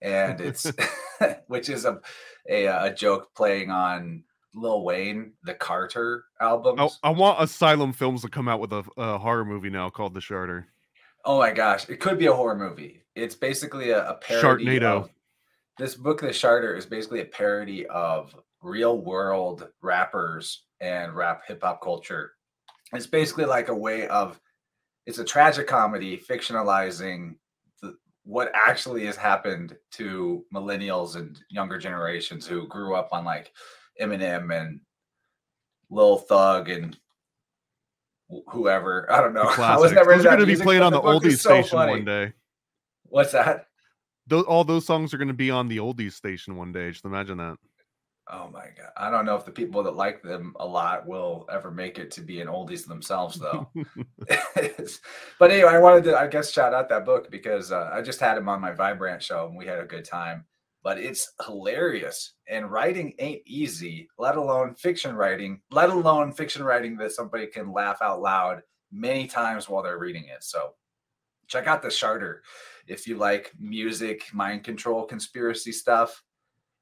and it's which is a, a uh, a joke playing on Lil Wayne, the Carter albums. I, I want Asylum Films to come out with a, a horror movie now called The Sharter. Oh my gosh, it could be a horror movie. It's basically a, a parody. Sharknado. Of, this book, The Sharter, is basically a parody of real world rappers and rap hip hop culture. It's basically like a way of it's a tragic comedy fictionalizing what actually has happened to millennials and younger generations who grew up on like Eminem and Lil Thug and whoever. I don't know. The I was never Those are going to be playing on the is oldies so station funny. one day. What's that? Those, all those songs are going to be on the oldies station one day. Just imagine that. Oh my god! I don't know if the people that like them a lot will ever make it to be an oldies themselves, though. but anyway, I wanted to, I guess, shout out that book because uh, I just had him on my Vibrant show and we had a good time. But it's hilarious, and writing ain't easy, let alone fiction writing, let alone fiction writing that somebody can laugh out loud many times while they're reading it. So check out the Sharter if you like music, mind control, conspiracy stuff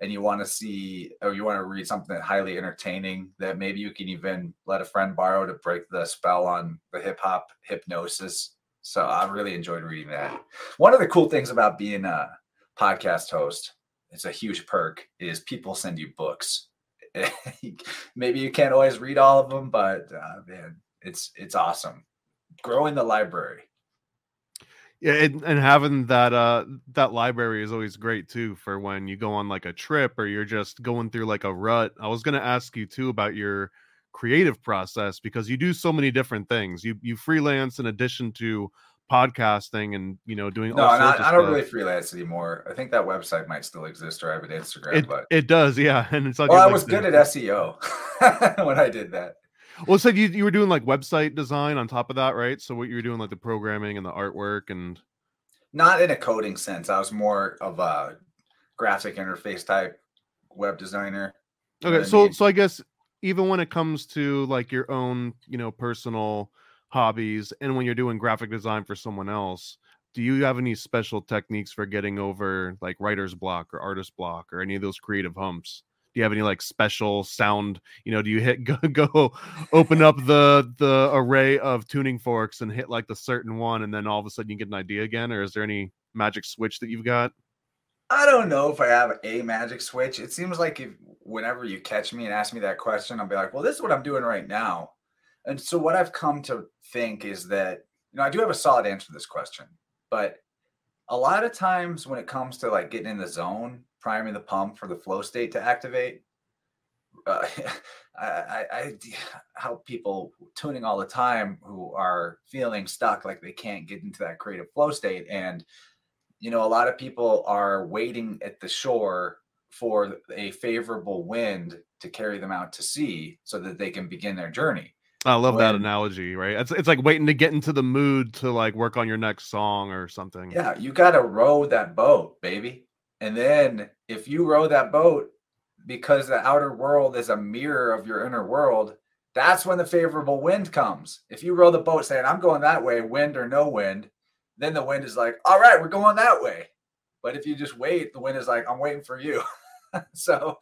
and you want to see or you want to read something highly entertaining that maybe you can even let a friend borrow to break the spell on the hip hop hypnosis. So I really enjoyed reading that. One of the cool things about being a podcast host, it's a huge perk, is people send you books. maybe you can't always read all of them, but uh, man, it's it's awesome. Growing the library. Yeah, and, and having that uh that library is always great too for when you go on like a trip or you're just going through like a rut. I was gonna ask you too about your creative process because you do so many different things. You you freelance in addition to podcasting and you know doing No, all sorts I, don't really freelance anymore. I think that website might still exist or I have an Instagram, it, but it does, yeah. And it's like well, I like was the- good at SEO when I did that. Well, so you you were doing like website design on top of that, right? So what you were doing like the programming and the artwork and Not in a coding sense. I was more of a graphic interface type web designer. Okay, I so mean? so I guess even when it comes to like your own, you know, personal hobbies and when you're doing graphic design for someone else, do you have any special techniques for getting over like writer's block or artist block or any of those creative humps? Do you have any like special sound, you know, do you hit go, go open up the the array of tuning forks and hit like the certain one and then all of a sudden you get an idea again or is there any magic switch that you've got? I don't know if I have a magic switch. It seems like if whenever you catch me and ask me that question, I'll be like, well, this is what I'm doing right now. And so what I've come to think is that, you know, I do have a solid answer to this question, but a lot of times when it comes to like getting in the zone, priming the pump for the flow state to activate, uh, I, I, I help people tuning all the time who are feeling stuck, like they can't get into that creative flow state. And you know, a lot of people are waiting at the shore for a favorable wind to carry them out to sea so that they can begin their journey. I love that analogy, right? It's it's like waiting to get into the mood to like work on your next song or something. Yeah, you got to row that boat, baby. And then if you row that boat because the outer world is a mirror of your inner world, that's when the favorable wind comes. If you row the boat saying, I'm going that way, wind or no wind, then the wind is like, all right, we're going that way. But if you just wait, the wind is like, I'm waiting for you. so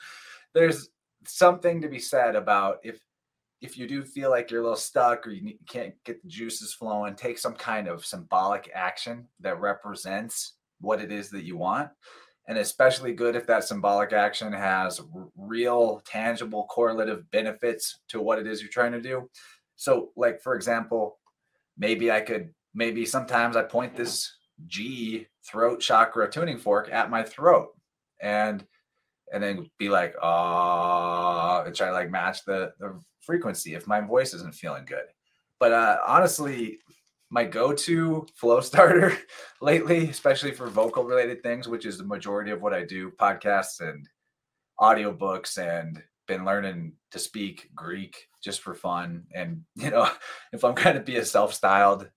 there's something to be said about if if you do feel like you're a little stuck or you can't get the juices flowing, take some kind of symbolic action that represents what it is that you want. And especially good if that symbolic action has r- real tangible correlative benefits to what it is you're trying to do. So like for example maybe i could maybe sometimes i point this g throat chakra tuning fork at my throat and and then be like ah and try to like match the the frequency if my voice isn't feeling good. But uh honestly my go-to flow starter lately, especially for vocal related things, which is the majority of what I do, podcasts and audiobooks and been learning to speak Greek just for fun. And you know, if I'm going to be a self-styled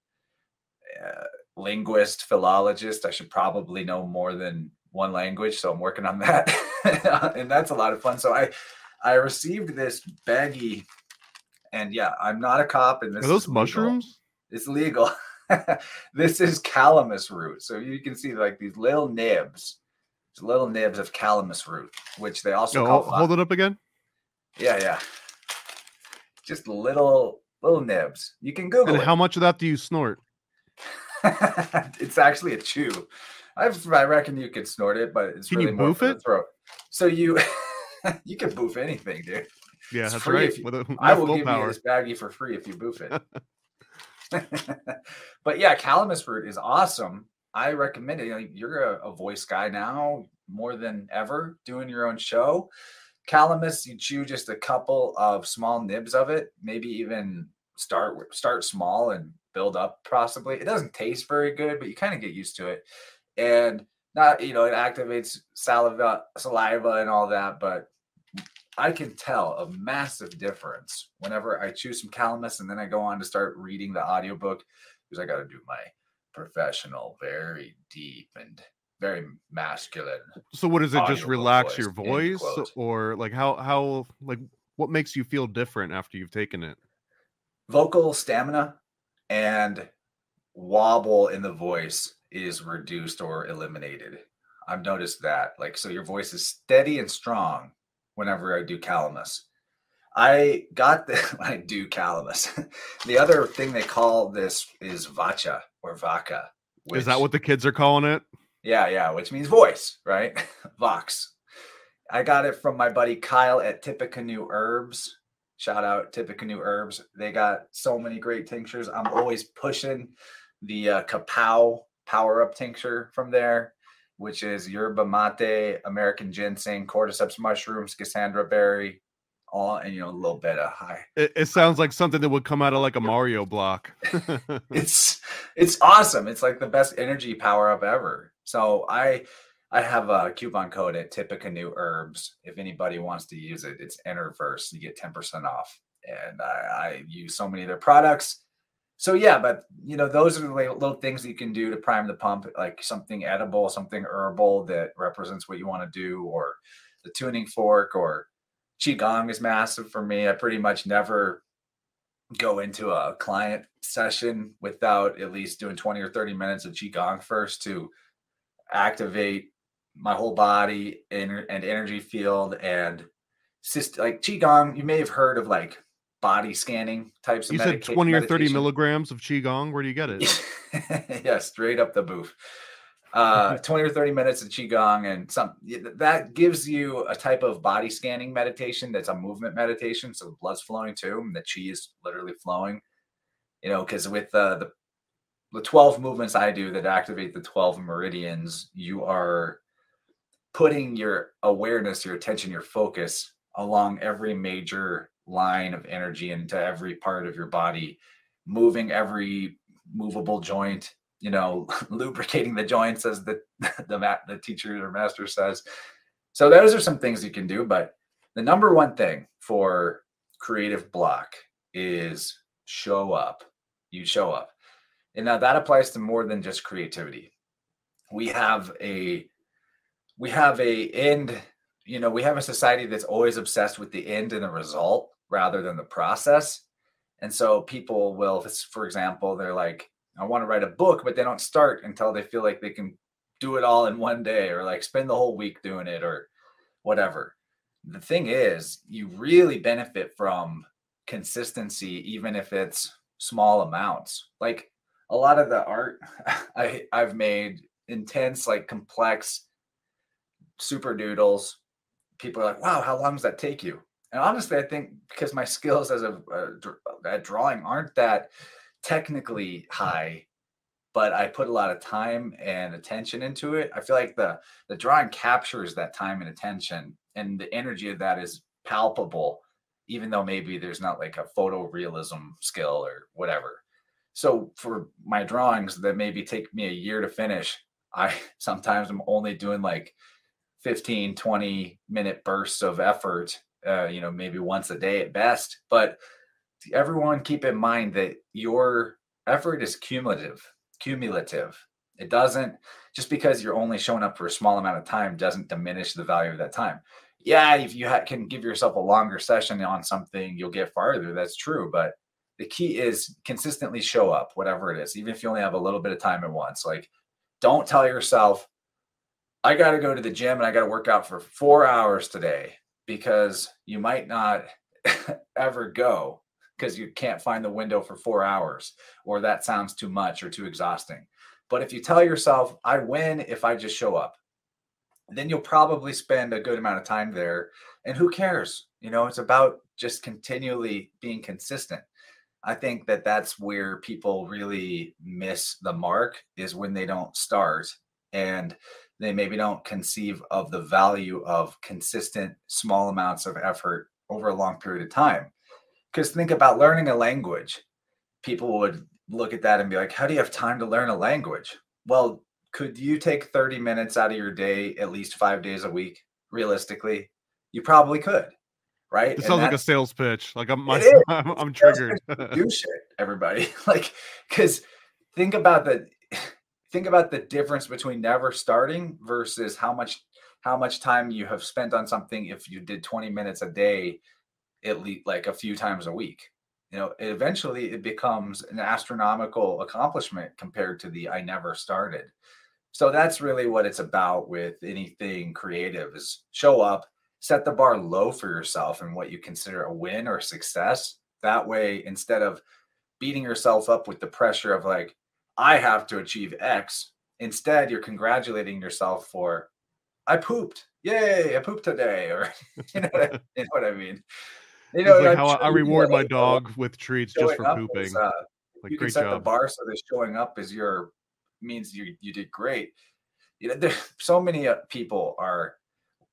uh, linguist, philologist, I should probably know more than one language. So I'm working on that, and that's a lot of fun. So I I received this baggy, and yeah, I'm not a cop, and this Are those mushrooms? It's legal. this is calamus root. So you can see like these little nibs, these little nibs of calamus root, which they also No, call hold, hold it up again. yeah, yeah. Just little little nibs. You can Google And it. how much of that do you snort? it's actually a chew. I've, I reckon you could snort it, but it's Can really you more boof it? throat. So you you can boof anything, dude. Yeah, It's that's free right. you- a, I will give you this baggie for free if you boof it. but yeah, calamus root is awesome. I recommend it. You're a, a voice guy now more than ever doing your own show. Calamus, you chew just a couple of small nibs of it, maybe even start start small and build up possibly. It doesn't taste very good, but you kind of get used to it. And not, you know, it activates saliva, saliva and all that, but I can tell a massive difference whenever I choose some calamus and then I go on to start reading the audiobook because I got to do my professional, very deep and very masculine. So what does it just relax voice, your voice or like how how like what makes you feel different after you've taken it? Vocal stamina and wobble in the voice is reduced or eliminated. I've noticed that. Like, so your voice is steady and strong whenever I do calamus. I got the I do calamus. the other thing they call this is vacha or vaca. Is that what the kids are calling it? Yeah, yeah, which means voice, right? Vox. I got it from my buddy Kyle at Tippecanoe Herbs. Shout out Tippecanoe Herbs. They got so many great tinctures. I'm always pushing the uh, Kapow Power Up tincture from there, which is yerba mate, American ginseng, cordyceps mushrooms, schisandra berry, all and you know a little bit of high It, it sounds like something that would come out of like a Mario block. it's it's awesome. It's like the best energy power up ever. So I I have a coupon code at Tippecanoe Herbs. If anybody wants to use it, it's InnerVerse. You get 10% off. And I, I use so many of their products. So yeah, but you know, those are the little things that you can do to prime the pump, like something edible, something herbal that represents what you want to do, or the tuning fork, or Qigong is massive for me. I pretty much never go into a client session without at least doing 20 or 30 minutes of qigong first to activate my whole body and, energy field and syst- like qigong you may have heard of like body scanning types of you said medica- 20 or 30 meditation. milligrams of qigong. Where do you get it? yeah, straight up the booth. Uh, 20 or 30 minutes of Qigong and some that gives you a type of body scanning meditation that's a movement meditation. So the blood's flowing too, and the qi is literally flowing. You know, because with uh, the the 12 movements I do that activate the 12 meridians, you are putting your awareness, your attention, your focus along every major line of energy into every part of your body, moving every movable joint, you know, lubricating the joints as the the ma- the teacher or master says. So those are some things you can do, but the number one thing for creative block is show up. You show up. And now that applies to more than just creativity. We have a we have a end, you know, we have a society that's always obsessed with the end and the result rather than the process. And so people will, for example, they're like, I want to write a book, but they don't start until they feel like they can do it all in one day or like spend the whole week doing it or whatever. The thing is, you really benefit from consistency, even if it's small amounts. Like a lot of the art I, I've made intense, like complex super doodles. People are like, wow, how long does that take you? And honestly, I think because my skills as a, a drawing aren't that technically high, but I put a lot of time and attention into it. I feel like the the drawing captures that time and attention, and the energy of that is palpable, even though maybe there's not like a photorealism skill or whatever. So for my drawings that maybe take me a year to finish, I sometimes I'm only doing like 15, 20 minute bursts of effort, uh, you know, maybe once a day at best. But everyone keep in mind that your effort is cumulative, cumulative. It doesn't just because you're only showing up for a small amount of time doesn't diminish the value of that time. Yeah, if you ha- can give yourself a longer session on something, you'll get farther. That's true, but the key is consistently show up, whatever it is, even if you only have a little bit of time at once. Like, don't tell yourself, I got to go to the gym and I got to work out for four hours today because you might not ever go because you can't find the window for four hours or that sounds too much or too exhausting. But if you tell yourself, I win if I just show up, then you'll probably spend a good amount of time there. And who cares? You know, it's about just continually being consistent. I think that that's where people really miss the mark is when they don't start and they maybe don't conceive of the value of consistent small amounts of effort over a long period of time. Because think about learning a language. People would look at that and be like, How do you have time to learn a language? Well, could you take 30 minutes out of your day at least five days a week? Realistically, you probably could right? It sounds like a sales pitch. Like I'm, my, I'm, I'm triggered. do shit, everybody. like, because think about the think about the difference between never starting versus how much how much time you have spent on something if you did 20 minutes a day at least like a few times a week you know eventually it becomes an astronomical accomplishment compared to the i never started so that's really what it's about with anything creative is show up set the bar low for yourself and what you consider a win or success. That way, instead of beating yourself up with the pressure of like, I have to achieve X, instead, you're congratulating yourself for, I pooped. Yay, I pooped today. Or, you know, what I, you know what I mean? You know, like how I reward my dog with treats just for pooping. Is, uh, like, you can set job. the bar so that showing up is your means you you did great. You know, there so many uh, people are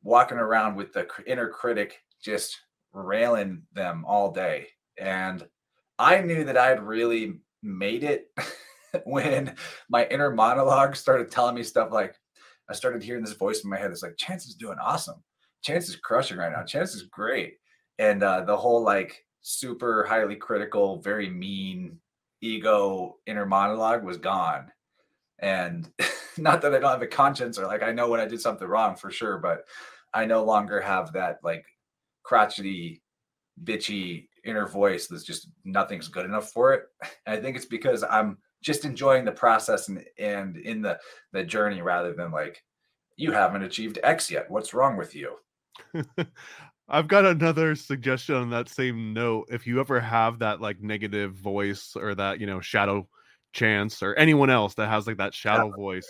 walking around with the inner critic just railing them all day. And I knew that I had really made it when my inner monologue started telling me stuff like, I started hearing this voice in my head that's like, Chance is doing awesome. Chance is crushing right now. Chance is great. And uh, the whole like super highly critical, very mean ego inner monologue was gone. And not that I don't have a conscience or like I know when I did something wrong for sure, but I no longer have that like crotchety, bitchy inner voice that's just nothing's good enough for it. And I think it's because I'm just enjoying the process and and in the the journey rather than like you haven't achieved X yet. What's wrong with you? I've got another suggestion on that same note. If you ever have that like negative voice or that, you know, shadow chance or anyone else that has like that shadow yeah. voice,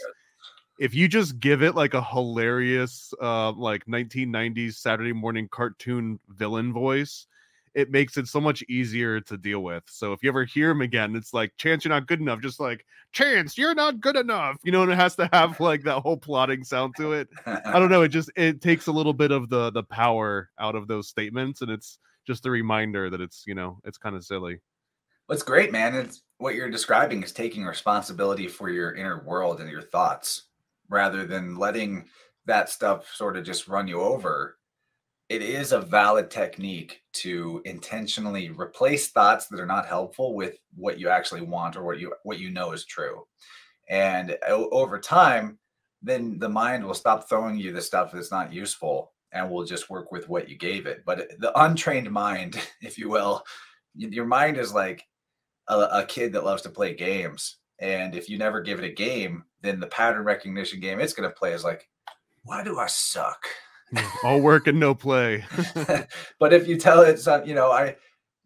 if you just give it like a hilarious uh like 1990s saturday morning cartoon villain voice it makes it so much easier to deal with. So if you ever hear him again it's like chance you're not good enough just like chance you're not good enough you know and it has to have like that whole plotting sound to it. I don't know it just it takes a little bit of the the power out of those statements and it's just a reminder that it's you know it's kind of silly what's great man it's what you're describing is taking responsibility for your inner world and your thoughts rather than letting that stuff sort of just run you over it is a valid technique to intentionally replace thoughts that are not helpful with what you actually want or what you what you know is true. And over time then the mind will stop throwing you the stuff that's not useful and will just work with what you gave it. But the untrained mind if you will your mind is like a, a kid that loves to play games. And if you never give it a game, then the pattern recognition game it's going to play is like, why do I suck? All work and no play. but if you tell it, some, you know, I,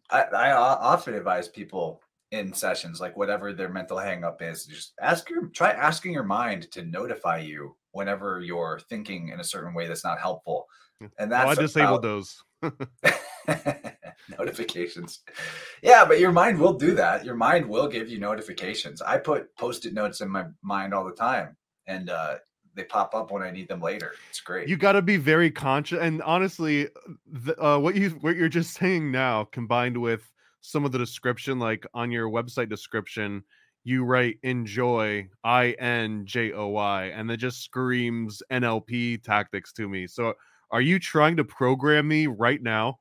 I, I often advise people in sessions, like whatever their mental hangup is. Just ask your try asking your mind to notify you whenever you're thinking in a certain way that's not helpful. And that's oh, I disabled those. notifications. Yeah, but your mind will do that. Your mind will give you notifications. I put post-it notes in my mind all the time, and uh, they pop up when I need them later. It's great. You got to be very conscious, and honestly, the, uh, what you what you're just saying now, combined with some of the description, like on your website description, you write enjoy i n j o y, and it just screams NLP tactics to me. So, are you trying to program me right now?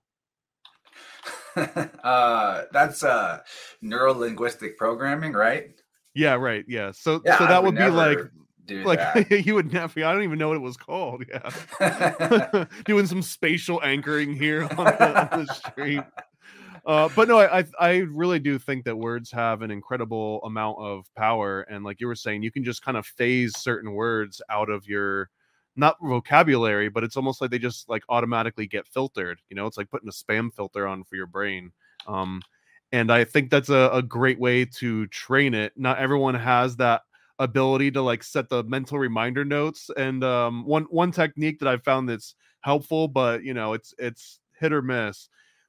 uh, that's uh, neuro linguistic programming, right? Yeah, right. Yeah. So, yeah, so that would, would be like like you would never i don't even know what it was called yeah. Doing some spatial anchoring here on the, on the stream. Uh, but no I, I really do think that words have an incredible amount of power and like you were saying you can just kind of phase certain words out of your not vocabulary but it's almost like they just like automatically get filtered you know? It's like putting a spam filter on for your brain um and i think that's a, a great way to train it. Not everyone has that ability to like set the mental reminder notes and um one one technique that i've found that's helpful but you know it's it's hit or miss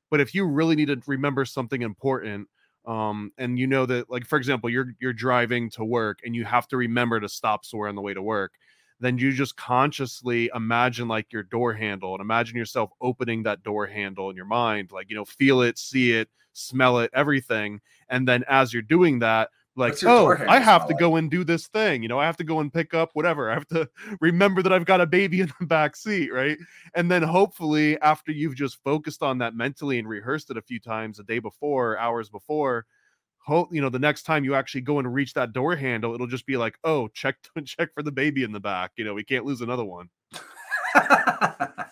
but if you really need to remember something important um and you know that like for example you're you're driving to work and you have to remember to stop somewhere on the way to work then you just consciously imagine like your door handle and imagine yourself opening that door handle in your mind like you know feel it see it smell it everything and then as you're doing that like oh i have to go and do this thing you know i have to go and pick up whatever i have to remember that i've got a baby in the back seat right? And then hopefully after you've just focused on that mentally and rehearsed it a few times a day before hours before hope you know the next time you actually go and reach that door handle it'll just be like oh check check for the baby in the back you know we can't lose another one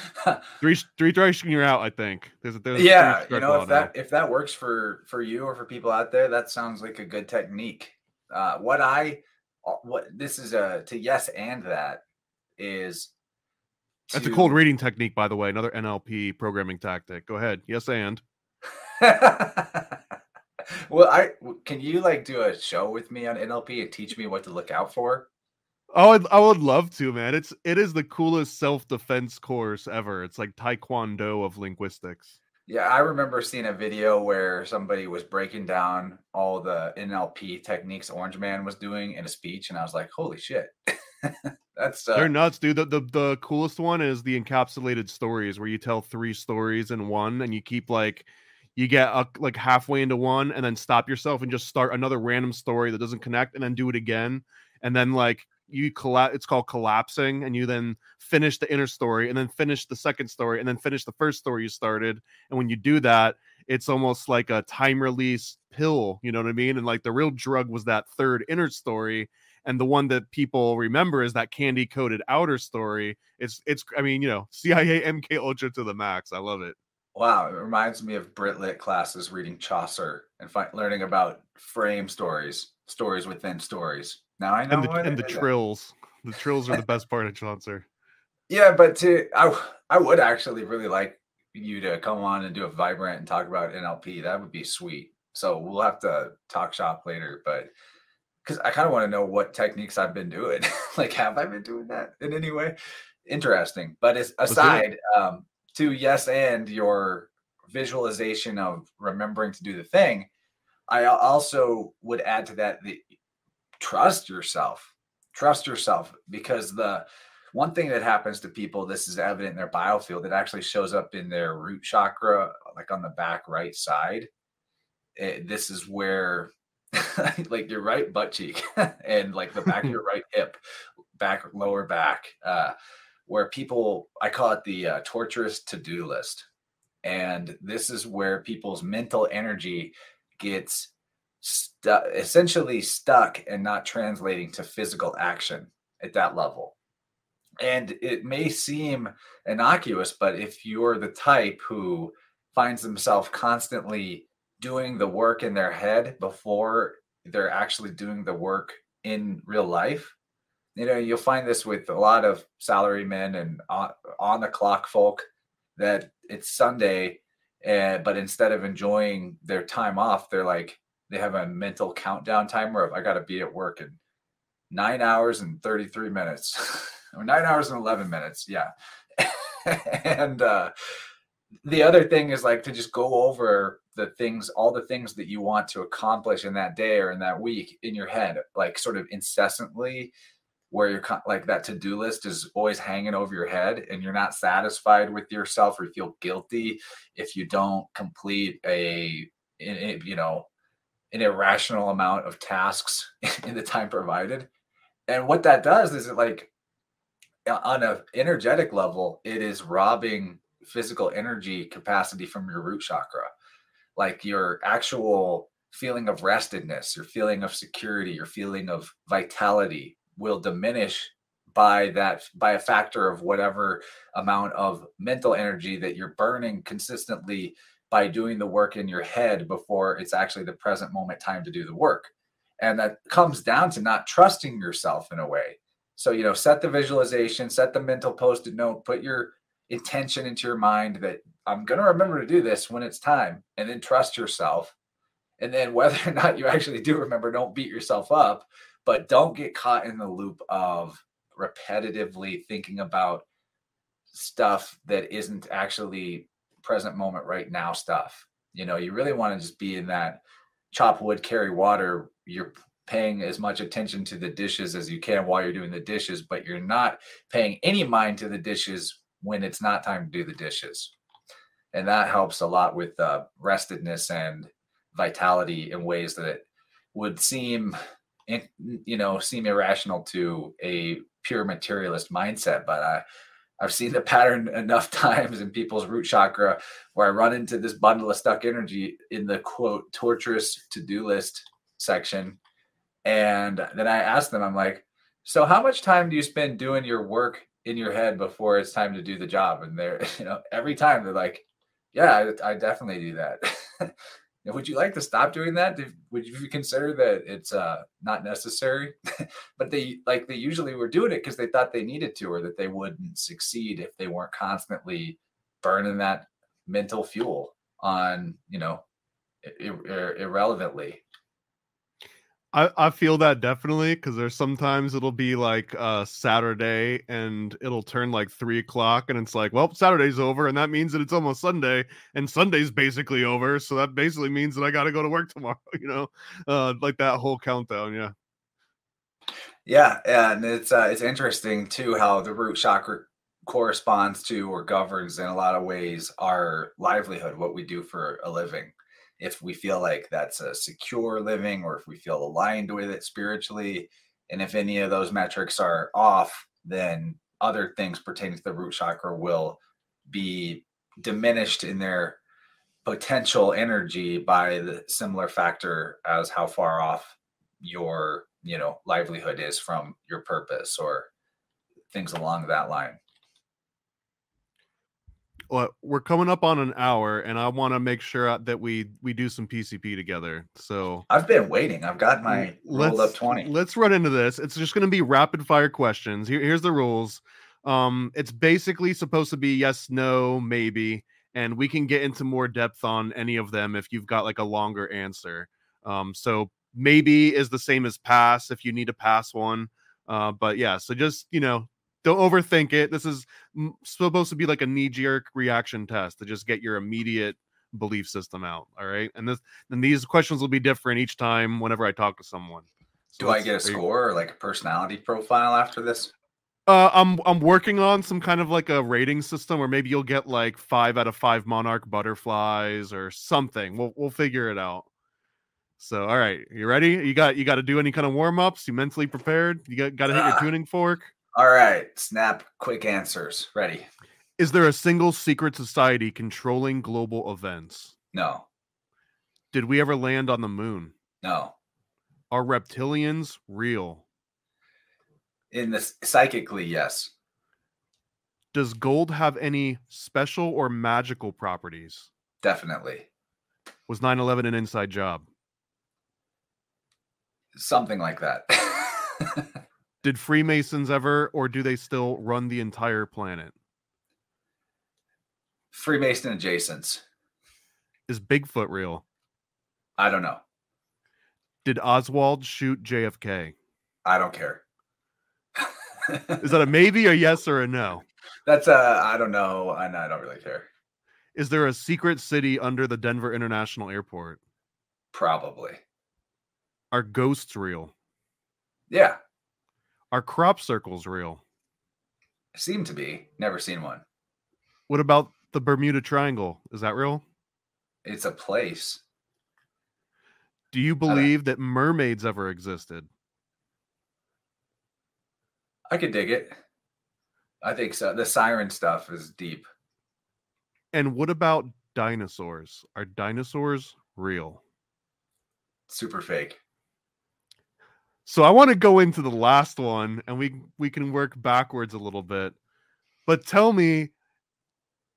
three three strikes and you're out. I think. There's, there's yeah, you know if that now. if that works for for you or for people out there, that sounds like a good technique. Uh, what I uh, what this is a to yes and that is. To... That's a cold reading technique, by the way. Another NLP programming tactic. Go ahead. Yes, and. well, I can you like do a show with me on NLP and teach me what to look out for? I would, I would love to, man. It's it is the coolest self defense course ever. It's like Taekwondo of linguistics. Yeah, I remember seeing a video where somebody was breaking down all the NLP techniques Orange Man was doing in a speech, and I was like, "Holy shit!" That's uh... they're nuts, dude. The, the the coolest one is the encapsulated stories, where you tell three stories in one, and you keep like you get a, like halfway into one, and then stop yourself and just start another random story that doesn't connect, and then do it again, and then like you collapse it's called collapsing and you then finish the inner story and then finish the second story and then finish the first story you started and when you do that it's almost like a time release pill you know what i mean? And like the real drug was that third inner story and the one that people remember is that candy coated outer story. It's it's i mean you know cia mk ultra to the max. I love it. Wow it reminds me of brit lit classes reading chaucer and fi- learning about frame stories stories within stories now I know and the, and the trills. The trills are the best part of Chaucer. Yeah, but to I I would actually really like you to come on and do a vibrant and talk about NLP. That would be sweet. So we'll have to talk shop later, but because I kind of want to know what techniques I've been doing. like, have I been doing that in any way? Interesting. But as aside um, to yes, and your visualization of remembering to do the thing, I also would add to that the trust yourself. Trust yourself because the one thing that happens to people, this is evident in their biofield, it actually shows up in their root chakra, like on the back right side. It, eh, this is where, like your right butt cheek and like the back of your right hip, back, lower back, uh, where people, I call it the uh, torturous to do list. And this is where people's mental energy gets stu- essentially stuck and not translating to physical action at that level. And it may seem innocuous, but if you're the type who finds themselves constantly doing the work in their head before they're actually doing the work in real life, you know, you'll find this with a lot of salarymen and on, the clock folk that it's Sunday and but instead of enjoying their time off they're like they have a mental countdown timer of i got to be at work in nine hours and 33 minutes. Or nine hours and 11 minutes yeah. And uh the other thing is like to just go over the things all the things that you want to accomplish in that day or in that week in your head like sort of incessantly where you're like that to-do list is always hanging over your head and you're not satisfied with yourself or you feel guilty if you don't complete a, a you know an irrational amount of tasks in the time provided. And what that does is it like on an energetic level it is robbing physical energy capacity from your root chakra. Like your actual feeling of restedness your feeling of security your feeling of vitality will diminish by that by a factor of whatever amount of mental energy that you're burning consistently by doing the work in your head before it's actually the present moment time to do the work. And that comes down to not trusting yourself in a way. So you know set the visualization set the mental post-it note put your intention into your mind that i'm going to remember to do this when it's time and then trust yourself. And then whether or not you actually do remember don't beat yourself up but don't get caught in the loop of repetitively thinking about stuff that isn't actually present moment right now stuff. You know, you really want to just be in that chop wood, carry water. You're paying as much attention to the dishes as you can while you're doing the dishes, but you're not paying any mind to the dishes when it's not time to do the dishes. And that helps a lot with uh, restedness and vitality in ways that it would seem you know seem irrational to a pure materialist mindset but i I've seen the pattern enough times in people's root chakra where I run into this bundle of stuck energy in the quote torturous to-do list section. And then I ask them, I'm like, so how much time do you spend doing your work in your head before it's time to do the job? And they're, you know, every time they're like, yeah, I, I definitely do that. would you like to stop doing that? Would you consider that it's uh, not necessary? but they like they usually were doing it because they thought they needed to, or that they wouldn't succeed if they weren't constantly burning that mental fuel on you know ir- ir- irrelevantly. I, I feel that definitely because there's sometimes it'll be like uh Saturday and it'll turn like three o'clock and it's like, well, Saturday's over, and that means that it's almost Sunday, and Sunday's basically over. So that basically means that I gotta go to work tomorrow, you know, uh like that whole countdown, yeah. Yeah, and it's uh it's interesting too how the root chakra corresponds to or governs in a lot of ways our livelihood, what we do for a living if we feel like that's a secure living or if we feel aligned with it spiritually. And if any of those metrics are off, then other things pertaining to the root chakra will be diminished in their potential energy by the similar factor as how far off your you know livelihood is from your purpose or things along that line well, we're coming up on an hour, and I want to make sure uh, that we we do some PCP together. So I've been waiting. I've got my rolled up twenty. Let's run into this. It's just going to be rapid fire questions. Here, here's the rules. Um, it's basically supposed to be yes, no, maybe, and we can get into more depth on any of them if you've got like a longer answer. Um, so maybe is the same as pass if you need to pass one. Uh, but yeah, so just you know, don't overthink it. This is supposed to be like a knee jerk reaction test to just get your immediate belief system out. All right. And this and these questions will be different each time whenever I talk to someone. So Do I get a score or like a personality profile after this? Uh, I'm I'm working on some kind of like a rating system where maybe you'll get like five out of five monarch butterflies or something. We'll we'll figure it out. So all right, you ready? You got you got to do any kind of warm ups? You mentally prepared? You got got to hit your tuning fork? All right, snap quick answers. Ready. Is there a single secret society controlling global events? No. Did we ever land on the moon? No. Are reptilians real? In the psychically, yes. Does gold have any special or magical properties? Definitely. Was 9/11 an inside job? Something like that. Did Freemasons ever, or do they still run the entire planet? Freemason adjacents. Is Bigfoot real? I don't know. Did Oswald shoot JFK? I don't care. Is that a maybe, a yes, or a no? That's a I don't know, and I don't really care. Is there a secret city under the Denver International Airport? Probably. Are ghosts real? Yeah, Are crop circles real? seem to be. Never seen one. What about the Bermuda Triangle? Is that real? It's a place. Do you believe that mermaids ever existed? I could dig it. I think so. The siren stuff is deep. And what about dinosaurs? Are dinosaurs real? Super fake. So I want to go into the last one and we we can work backwards a little bit. But tell me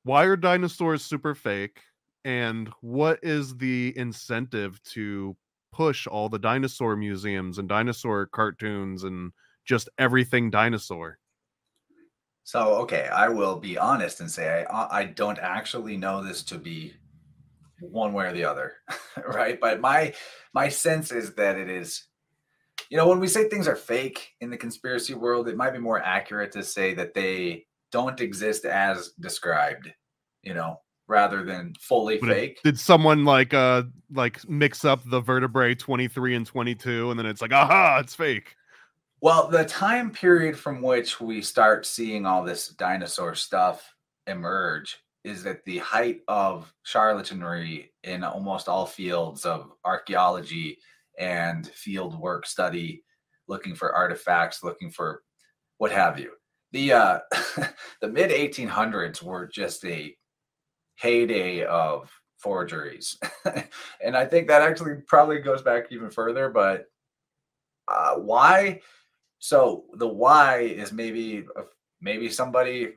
why are dinosaurs super fake and what is the incentive to push all the dinosaur museums and dinosaur cartoons and just everything dinosaur? So okay, I will be honest and say I I don't actually know this to be one way or the other, right? But my my sense is that it is you know, when we say things are fake in the conspiracy world, it might be more accurate to say that they don't exist as described, you know, rather than fully But it- fake. Did someone like uh like mix up the vertebrae 23 and 22 and then it's like aha, it's fake. Well, the time period from which we start seeing all this dinosaur stuff emerge is at the height of charlatanry in almost all fields of archaeology and field work study, looking for artifacts, looking for what have you. The uh, the mid 1800s were just a heyday of forgeries, and I think that actually probably goes back even further. But uh, why? So the why is maybe maybe somebody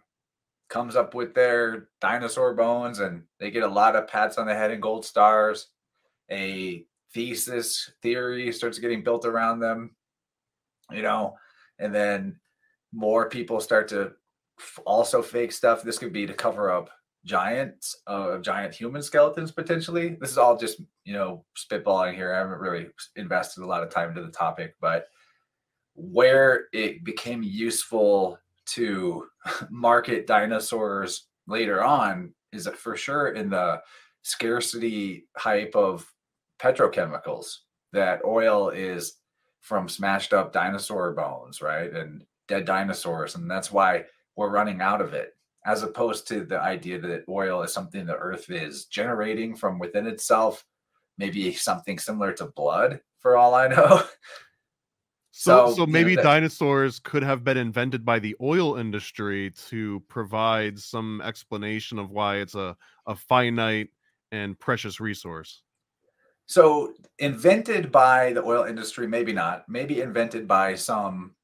comes up with their dinosaur bones and they get a lot of pats on the head and gold stars. A thesis theory starts getting built around them, you know, and then more people start to f- also fake stuff. This could be to cover up giants, uh, giant human skeletons potentially. This is all just you know spitballing here. I haven't really invested a lot of time into the topic, but where it became useful to market dinosaurs later on is for sure in the scarcity hype of petrochemicals that oil is from smashed up dinosaur bones right and dead dinosaurs and that's why we're running out of it as opposed to the idea that oil is something the earth is generating from within itself maybe something similar to blood for all i know So, So, so you know, maybe that- dinosaurs could have been invented by the oil industry to provide some explanation of why it's a, a finite and precious resource. So invented by the oil industry, maybe not. Maybe invented by some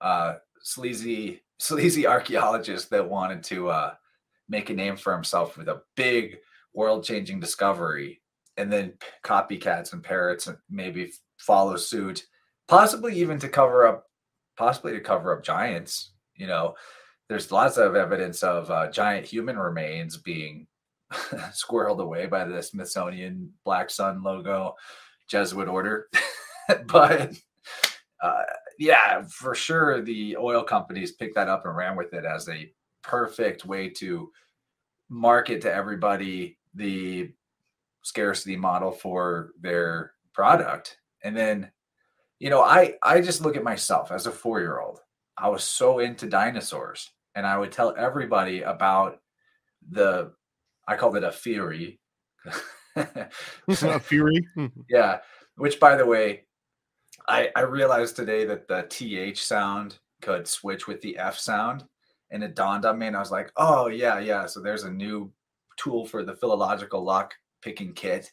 uh, sleazy sleazy archaeologist that wanted to uh, make a name for himself with a big world-changing discovery, and then copycats and parrots and maybe follow suit, possibly even to cover up, possibly to cover up giants. You know, there's lots of evidence of uh, giant human remains being squirreled away by the Smithsonian Black Sun logo Jesuit order. but uh, yeah, for sure, the oil companies picked that up and ran with it as a perfect way to market to everybody the scarcity model for their product. And then, you know, I I just look at myself as a four year old. I was so into dinosaurs, and I would tell everybody about the I called it a theory. a fury. yeah, which by the way, I I realized today that the th sound could switch with the f sound, and it dawned on me, and I was like, oh yeah, yeah. So there's a new tool for the philological lock picking kit,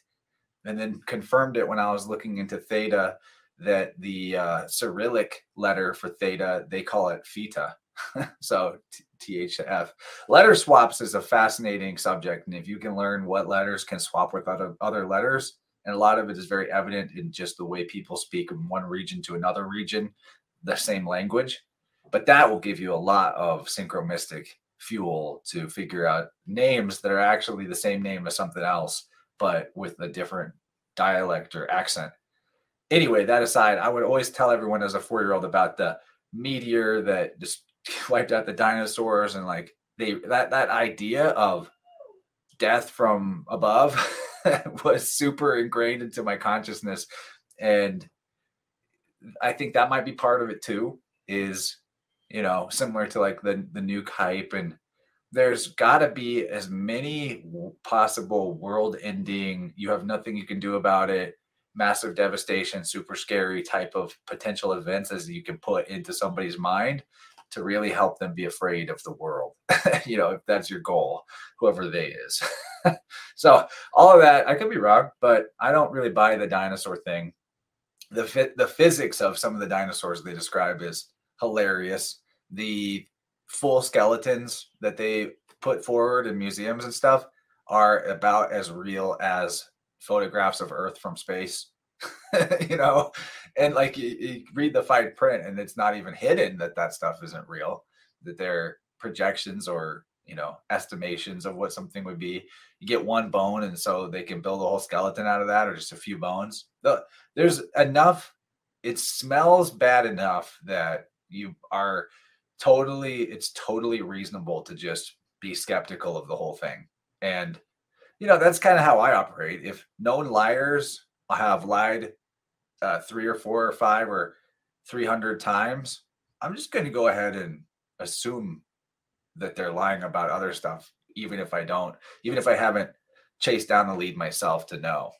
and then confirmed it when I was looking into theta that the uh, Cyrillic letter for theta they call it theta. so t- th to f letter swaps is a fascinating subject and if you can learn what letters can swap with other other letters and a lot of it is very evident in just the way people speak from one region to another region the same language but that will give you a lot of synchromystic fuel to figure out names that are actually the same name as something else but with a different dialect or accent. Anyway, that aside, I would always tell everyone as a four year old about the meteor that just wiped out the dinosaurs and like they that that idea of death from above was super ingrained into my consciousness. And i think that might be part of it too is you know similar to like the the nuke hype and there's got to be as many possible world ending you have nothing you can do about it massive devastation super scary type of potential events as you can put into somebody's mind to really help them be afraid of the world you know if that's your goal whoever they is. So all of that i could be wrong but i don't really buy the dinosaur thing. The the physics of some of the dinosaurs they describe is hilarious. The full skeletons that they put forward in museums and stuff are about as real as photographs of earth from space you know and like you, you, read the fine print and it's not even hidden that that stuff isn't real that they're projections or you know estimations of what something would be you get one bone and so they can build a whole skeleton out of that or just a few bones. There's enough it smells bad enough that you are totally it's totally reasonable to just be skeptical of the whole thing. And you know that's kind of how i operate. If known liars have lied uh, three or four or five or 300 times, I'm just going to go ahead and assume that they're lying about other stuff, even if I don't, even if I haven't chased down the lead myself to know.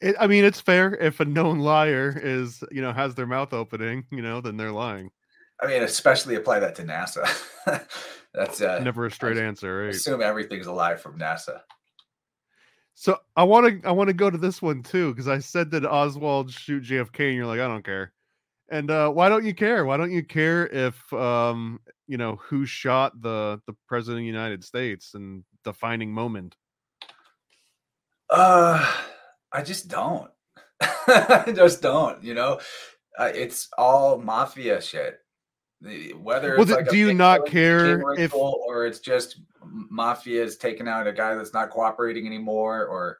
It, I mean, it's fair if a known liar is, you know, has their mouth opening, you know, then they're lying. I mean, especially apply that to NASA. That's uh, never a straight answer, right? Assume everything's a lie from NASA. So I want to I want to go to this one too because I said that Oswald shoot JFK and you're like I don't care, and uh, why don't you care? Why don't you care if um you know who shot the the president of the United States and defining moment? Uh, I just don't. I just don't. You know, uh, it's all mafia shit. Whether well, like do you not care if or it's just mafia is taking out a guy that's not cooperating anymore, or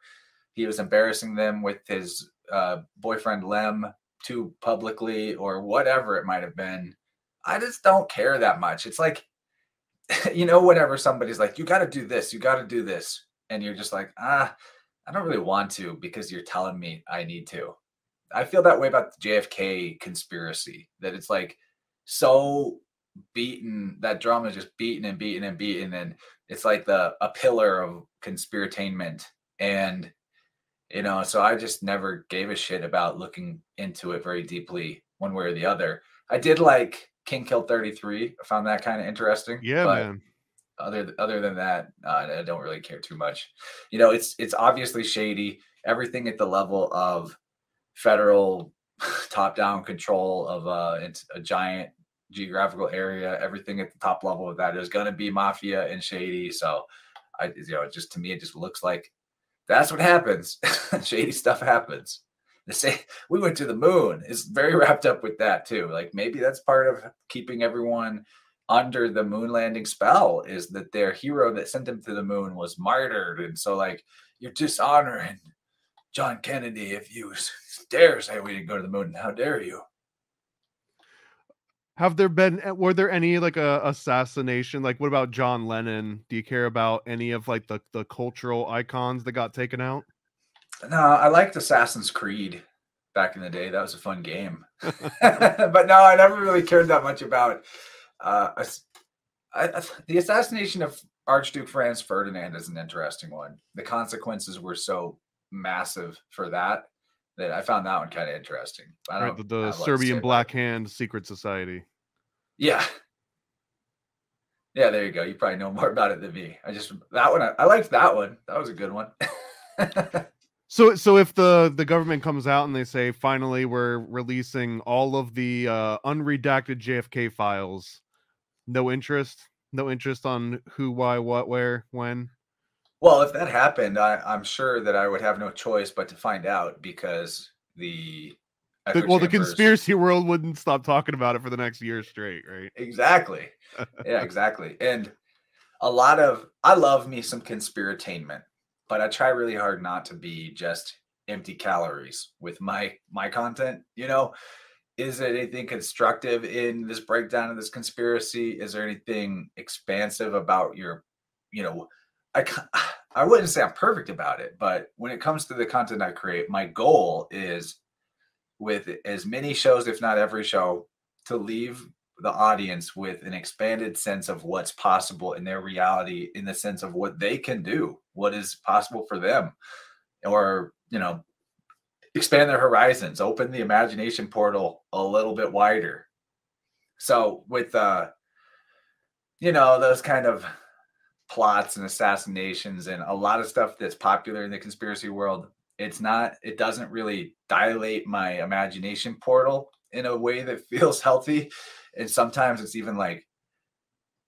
he was embarrassing them with his uh, boyfriend Lem too publicly, or whatever it might have been. I just don't care that much. It's like, you know, whenever somebody's like, you got to do this, you got to do this. And you're just like, ah, I don't really want to because you're telling me I need to. I feel that way about the JFK conspiracy that it's like so beaten, that drum is just beaten and beaten and beaten. And it's like the a pillar of conspiratainment. And you know so i just never gave a shit about looking into it very deeply one way or the other. I did like king kill 33 i found that kind of interesting yeah man. other other than that uh, i don't really care too much. You know it's it's obviously shady. Everything at the level of federal top down control of uh, a giant geographical area, everything at the top level of that is going to be mafia and shady. So, I you know, just to me, it just looks like that's what happens. shady stuff happens. They say we went to the moon is very wrapped up with that too. Like maybe that's part of keeping everyone under the moon landing spell is that their hero that sent them to the moon was martyred, and so like you're dishonoring John Kennedy if you dare say we didn't go to the moon. How dare you? Have there been eh, were there any like a assassination? Like what about John Lennon? Do you care about any of like the the cultural icons that got taken out? No, I liked Assassin's Creed back in the day. That was a fun game. but no, I never really cared that much about uh, I, I, the assassination of Archduke Franz Ferdinand is an interesting one. The consequences were so massive for that that I found that one kind of interesting. I right, the, the Serbian Black Hand Secret Society. Yeah. Yeah, there you go. You probably know more about it than me. I just that one I, I liked that one. That was a good one. so so if the the government comes out and they say finally we're releasing all of the uh unredacted JFK files, no interest, no interest on who, why, what, where, when. Well, if that happened, I, I'm sure that I would have no choice but to find out because the the, well, the conspiracy world wouldn't stop talking about it for the next year straight, right? Exactly. yeah, exactly. And a lot of I love me some conspiratainment. but I try really hard not to be just empty calories with my my content. You know, is there anything constructive in this breakdown of this conspiracy? Is there anything expansive about your, you know, I I wouldn't say I'm perfect about it, but when it comes to the content I create, my goal is with as many shows, if not every show, to leave the audience with an expanded sense of what's possible in their reality in the sense of what they can do what is possible for them. Or you know expand their horizons open the imagination portal a little bit wider. So with uh you know those kind of plots and assassinations and a lot of stuff that's popular in the conspiracy world it's not it doesn't really dilate my imagination portal in a way that feels healthy. And sometimes it's even like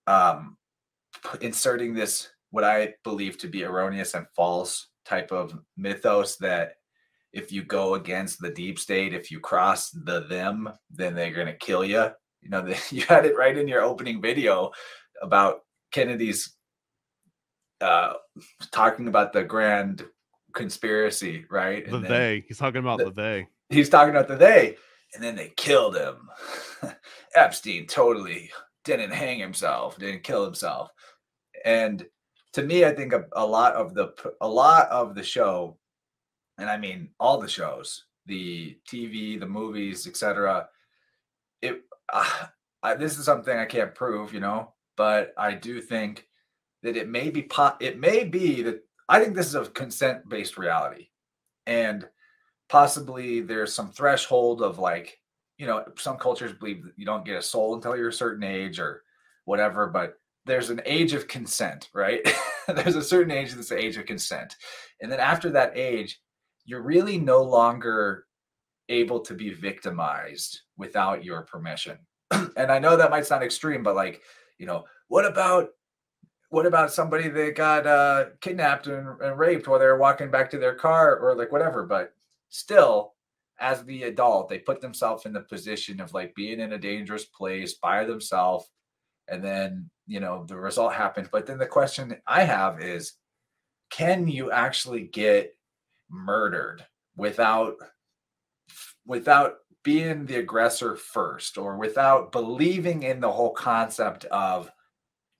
um inserting this what i believe to be erroneous and false type of mythos that if you go against the deep state if you cross the them then they're going to kill you you know the, you had it right in your opening video about kennedy's uh talking about the grand conspiracy right the they he's talking about the, the they he's talking about the they and then they killed him. Epstein totally didn't hang himself, didn't kill himself. And to me, I think a, a, lot of the a lot of the show, and I mean all the shows, the TV, the movies, etc. It uh, I, this is something I can't prove, you know, but I do think that it may be po- it may be that I think this is a consent based reality, and possibly there's some threshold of like you know some cultures believe that you don't get a soul until you're a certain age or whatever but there's an age of consent right? There's a certain age that's the age of consent. And then after that age you're really no longer able to be victimized without your permission. And i know that might sound extreme but like you know what about what about somebody that got uh, kidnapped and, and raped while they were walking back to their car or like whatever but still as the adult they put themselves in the position of like being in a dangerous place by themselves and then you know the result happens but then the question i have is can you actually get murdered without without being the aggressor first or without believing in the whole concept of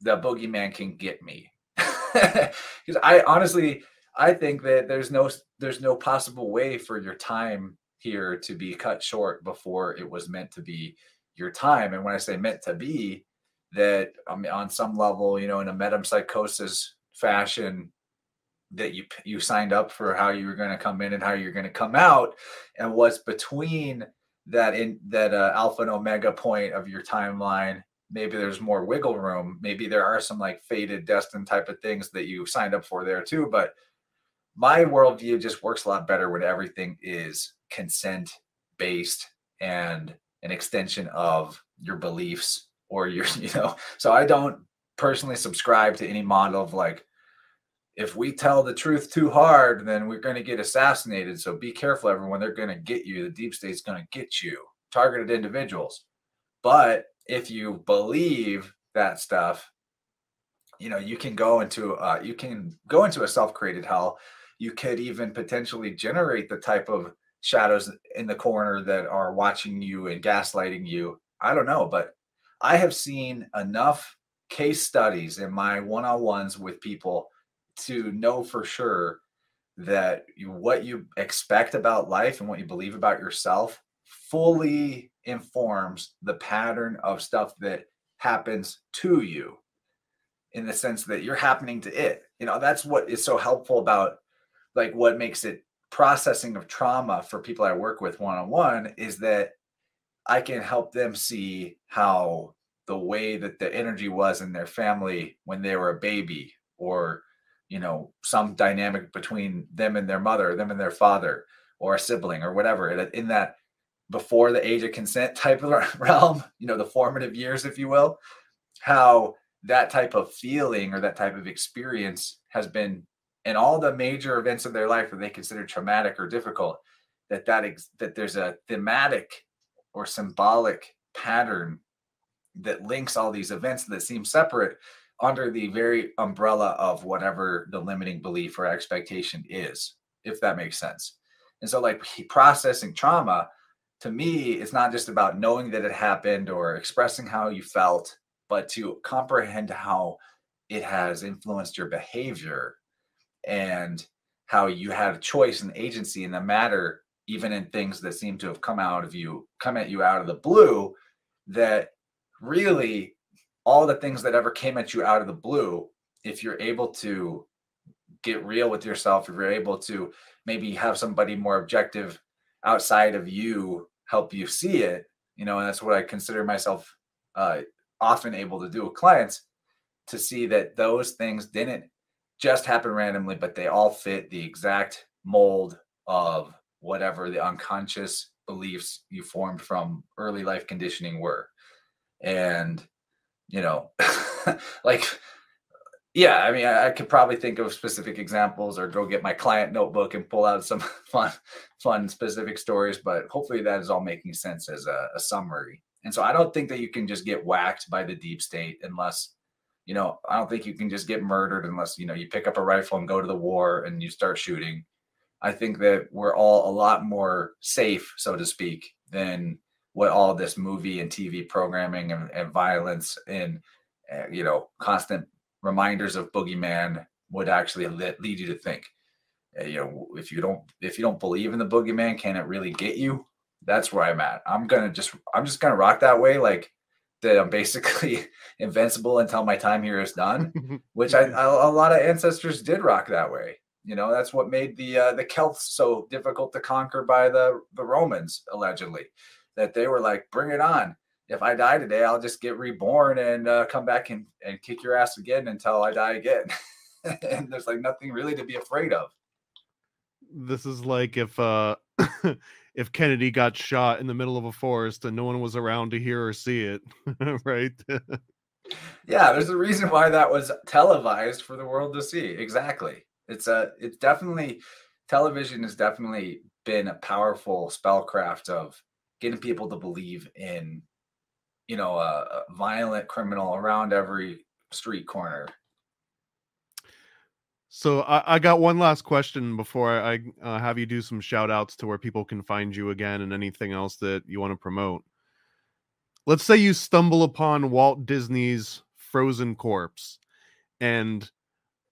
the boogeyman can get me because i honestly I think that there's no there's no possible way for your time here to be cut short before it was meant to be your time. And when I say meant to be, that I mean, on some level, you know, in a metempsychosis fashion, that you you signed up for how you were going to come in and how you're going to come out, and what's between that in that uh, alpha and omega point of your timeline. Maybe there's more wiggle room. Maybe there are some like fated, destined type of things that you signed up for there too. But my worldview just works a lot better when everything is consent based and an extension of your beliefs or your, you know, so I don't personally subscribe to any model of like, if we tell the truth too hard, then we're going to get assassinated. So be careful, everyone. They're going to get you. The deep state's going to get you, targeted individuals. But if you believe that stuff, you know, you can go into uh, you can go into a self-created hell you could even potentially generate the type of shadows in the corner that are watching you and gaslighting you. I don't know, but I have seen enough case studies in my one on ones with people to know for sure that you, what you expect about life and what you believe about yourself fully informs the pattern of stuff that happens to you in the sense that you're happening to it. You know, that's what is so helpful about like what makes it processing of trauma for people I work with one on one is that I can help them see how the way that the energy was in their family when they were a baby or you know some dynamic between them and their mother them and their father or a sibling or whatever in that before the age of consent type of realm you know the formative years if you will how that type of feeling or that type of experience has been and all the major events of their life that they consider traumatic or difficult that that ex- that there's a thematic or symbolic pattern that links all these events that seem separate under the very umbrella of whatever the limiting belief or expectation is, if that makes sense. And so, like processing trauma, to me, it's not just about knowing that it happened or expressing how you felt, but to comprehend how it has influenced your behavior and how you have choice and agency in the matter, even in things that seem to have come out of you, come at you out of the blue, that really all the things that ever came at you out of the blue, if you're able to get real with yourself, if you're able to maybe have somebody more objective outside of you help you see it, you know, and that's what I consider myself uh, often able to do with clients to see that those things didn't just happen randomly, but they all fit the exact mold of whatever the unconscious beliefs you formed from early life conditioning were. And, you know, like, yeah, I mean, I, I, could probably think of specific examples or go get my client notebook and pull out some fun, fun specific stories, but hopefully that is all making sense as a, a summary. And so I don't think that you can just get whacked by the deep state unless you know, I don't think you can just get murdered unless, you know, you pick up a rifle and go to the war and you start shooting. I think that we're all a lot more safe, so to speak, than what all this movie and TV programming and, and violence and, uh, you know, constant reminders of boogeyman would actually lead, lead you to think. You know, if you don't if you don't believe in the boogeyman, can it really get you? That's where I'm at. I'm gonna just I'm just gonna rock that way. Like that I'm basically invincible until my time here is done, which I, a lot of ancestors did rock that way. You know, that's what made the uh, the Celts so difficult to conquer by the the Romans, allegedly. That they were like, "Bring it on! If I die today, I'll just get reborn and uh, come back and, and kick your ass again until I die again." and there's like nothing really to be afraid of. This is like if uh if Kennedy got shot in the middle of a forest and no one was around to hear or see it, right? yeah, there's a reason why that was televised for the world to see. Exactly. It's a it's definitely television has definitely been a powerful spellcraft of getting people to believe in you know a, violent criminal around every street corner so I, I, got one last question before I uh, have you do some shout outs to where people can find you again and anything else that you want to promote. Let's say you stumble upon Walt Disney's Frozen Corpse and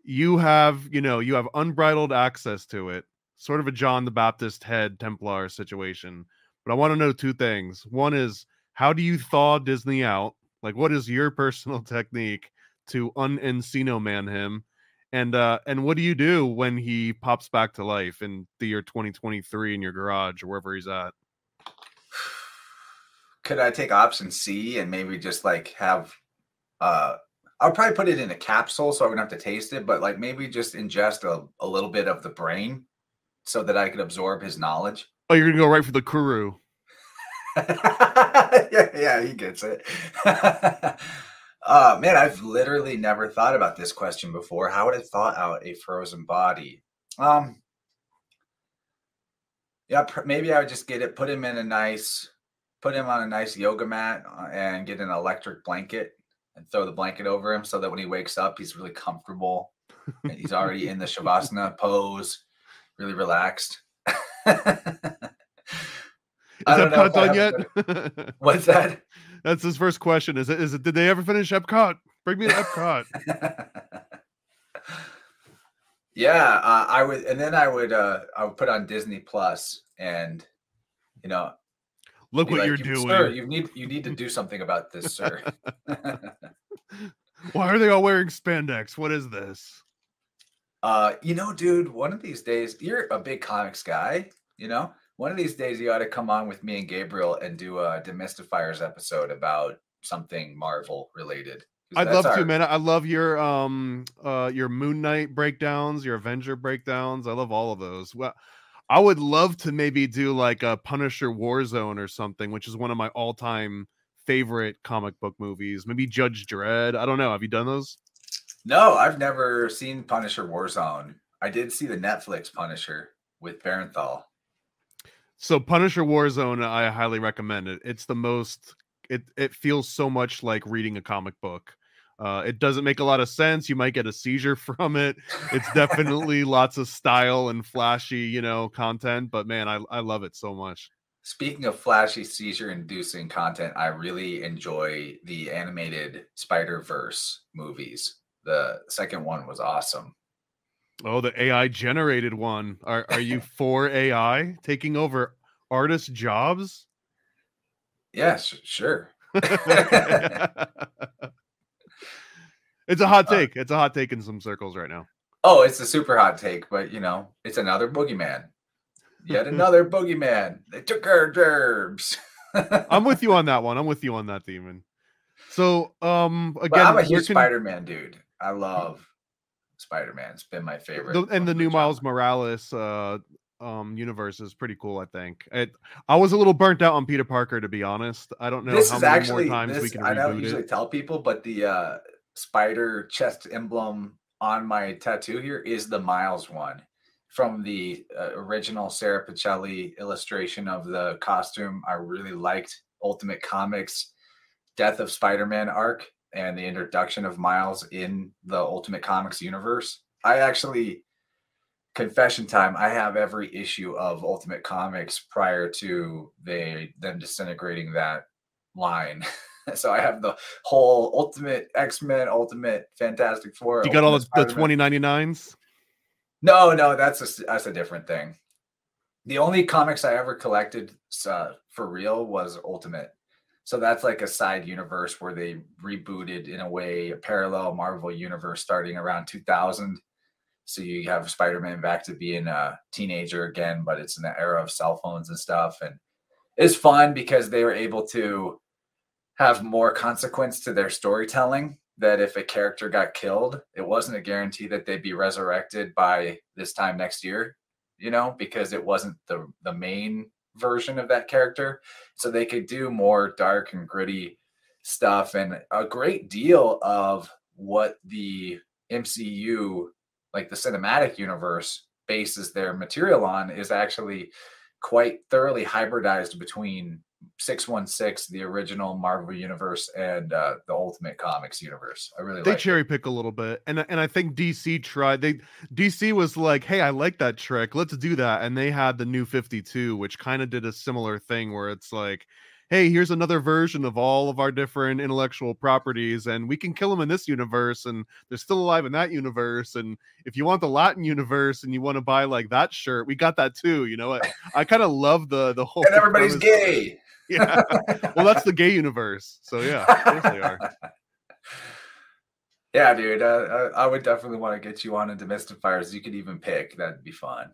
you have, you know, you have unbridled access to it, sort of a John the Baptist head Templar situation. But I want to know two things. One is how do you thaw Disney out? Like, what is your personal technique to un Encino man him? And uh and what do you do when he pops back to life in the year 2023 in your garage or wherever he's at? Could I take option C and maybe just like have uh I'll probably put it in a capsule so I wouldn't have to taste it, but like maybe just ingest a, a little bit of the brain so that I could absorb his knowledge. Oh, you're gonna go right for the Kuru. Yeah, yeah, he gets it. Uh, man, I've literally never thought about this question before. How would I thaw out a frozen body? Um, yeah, maybe I would just get it, put him in a nice, put him on a nice yoga mat uh, and get an electric blanket and throw the blanket over him so that when he wakes up, he's really comfortable. he's already in the shavasana pose, really relaxed. Is that done yet? What's that? That's his first question. Is it? Is it? Did they ever finish Epcot? Bring me to Epcot. yeah, uh, I would, and then I would, uh, I would put on Disney Plus, and you know, look what like, you're doing. Sir, you need you need to do something about this, sir. Why are they all wearing spandex? What is this? Uh, you know, dude, one of these days, you're a big comics guy, you know one of these days you ought to come on with me and Gabriel and do a demystifiers episode about something Marvel related. I'd love our... to, man. I love your um uh your Moon Knight breakdowns, your Avenger breakdowns. I love all of those. Well, I would love to maybe do like a Punisher Warzone or something, which is one of my all-time favorite comic book movies. Maybe Judge Dredd. I don't know. Have you done those? No, I've never seen Punisher Warzone. I did see the Netflix Punisher with Bernthal. So Punisher Warzone, I highly recommend it. It's the most it it feels so much like reading a comic book. Uh, it doesn't make a lot of sense. You might get a seizure from it. It's definitely lots of style and flashy, you know, content. But man, I, I love it so much. Speaking of flashy seizure inducing content, I really enjoy the animated Spider Verse movies. The second one was awesome. Oh, the AI generated one. Are are you for AI taking over artist jobs? Yes, sure. it's a hot uh, take. It's a hot take in some circles right now. Oh, it's a super hot take, but you know, it's another boogeyman. Yet another boogeyman. They took our gerbs. I'm with you on that one. I'm with you on that, demon. So, um, again, but I'm a huge can... Spider-Man dude. I love Spider-Man. It's been my favorite. The, and the new Miles Morales uh, um universe is pretty cool. I think. It, I was a little burnt out on Peter Parker, to be honest. I don't know this how is many actually, more times this, we can. I don't usually it. tell people, but the uh, spider chest emblem on my tattoo here is the Miles one from the uh, original Sara Pichelli illustration of the costume. I really liked Ultimate Comics Death of Spider-Man arc and the introduction of Miles in the Ultimate Comics universe. I actually confession time, I have every issue of Ultimate Comics prior to they them disintegrating that line. so I have the whole Ultimate X-Men, Ultimate Fantastic Four. You got all the, the 2099s? No, no, that's a that's a different thing. The only comics I ever collected uh, for real was Ultimate. So that's like a side universe where they rebooted in a way a parallel Marvel universe starting around 2000. So you have Spider-Man back to being a teenager again, but it's in the era of cell phones and stuff. And it's fun because they were able to have more consequence to their storytelling that if a character got killed, it wasn't a guarantee that they'd be resurrected by this time next year, you know, because it wasn't the the main version of that character. So they could do more dark and gritty stuff and a great deal of what the MCU like the cinematic universe bases their material on is actually quite thoroughly hybridized between 616 the original marvel universe and uh, the ultimate comics universe i really they cherry it. pick a little bit and and i think dc tried they dc was like hey i like that trick let's do that and they had the new 52 which kind of did a similar thing where it's like hey, here's another version of all of our different intellectual properties, and we can kill them in this universe, and they're still alive in that universe. And if you want the Latin universe and you want to buy like that shirt, we got that too. You know, I, I kind of love the the whole. And everybody's gay. Yeah. well, that's the gay universe. So yeah, of course they are. Yeah, dude. Uh, I would definitely want to get you on into Demystifiers. You could even pick. That'd be fun.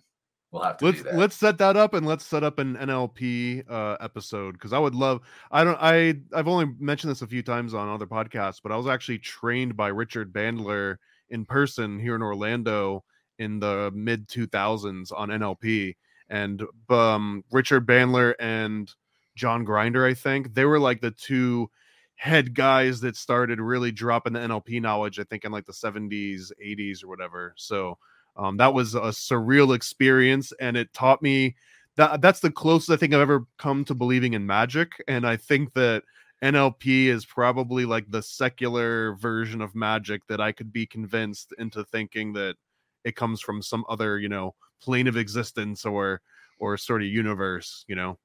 We'll have to let's let's set that up and let's set up an NLP uh, episode because I would love. I don't. I I've only mentioned this a few times on other podcasts, but I was actually trained by Richard Bandler in person here in Orlando in the mid 2000s on NLP, and um, Richard Bandler and John Grinder, I think they were like the two head guys that started really dropping the NLP knowledge. I think in like the 70s, 80s, or whatever. So um, that was a surreal experience, and it taught me that that's the closest I think I've ever come to believing in magic. And I think that NLP is probably like the secular version of magic that I could be convinced into thinking that it comes from some other, you know, plane of existence or or sort of universe, you know.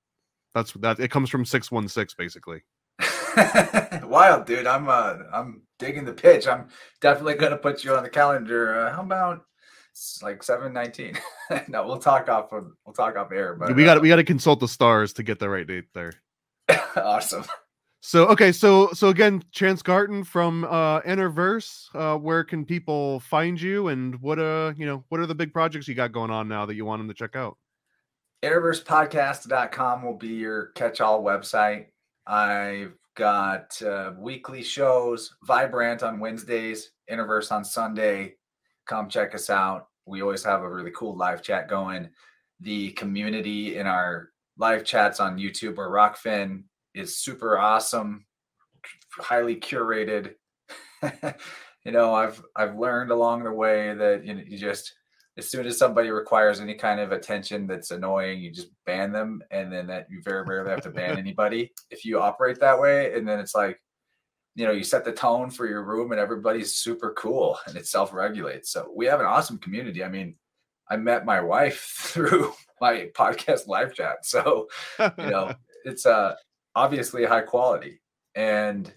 That's that it comes from 616 basically. Wild, dude. I'm uh I'm digging the pitch. I'm definitely gonna put you on the calendar. Uh, how about like 719. no, we'll talk off of, we'll talk off air, but we got uh, we got to consult the stars to get the right date there. awesome. So okay, so so again, Chance Garton from uh Innerverse. Uh where can people find you and what uh you know what are the big projects you got going on now that you want them to check out? Innerversepodcast.com will be your catch-all website. I've got uh, weekly shows, Vibrant on Wednesdays, Innerverse on Sunday, come check us out. We always have a really cool live chat going. The community in our live chats on YouTube or Rokfin is super awesome, highly curated. you know, I've I've learned along the way that you know you just as soon as somebody requires any kind of attention that's annoying, you just ban them, and then that you very rarely have to ban anybody if you operate that way. And then it's like, you know, you set the tone for your room and everybody's super cool and it self regulates. So we have an awesome community. I mean, I met my wife through my podcast live chat. So, you know, it's uh, obviously high quality. And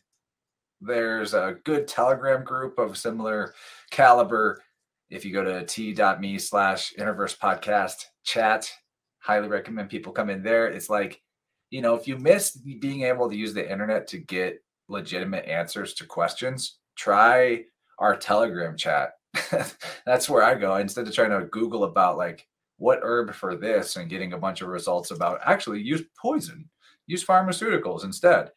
there's a good Telegram group of similar caliber. If you go to t.me slash InnerVerse podcast chat, highly recommend people come in there. It's like, you know, if you miss being able to use the internet to get legitimate answers to questions, try our Telegram chat. That's where I go instead of trying to Google about like what herb for this and getting a bunch of results about actually use poison, use pharmaceuticals instead.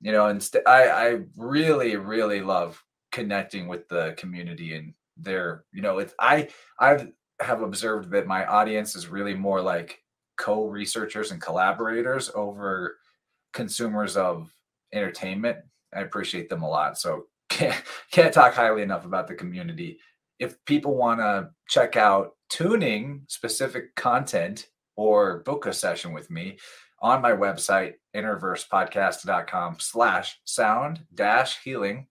You know, instead, I, I really, really love connecting with the community and their, you know, it's I I have observed that my audience is really more like co-researchers and collaborators over consumers of entertainment. I appreciate them a lot. So can't, can't talk highly enough about the community. If people want to check out tuning specific content or book a session with me on my website, innerversepodcast.com slash sound dash healing,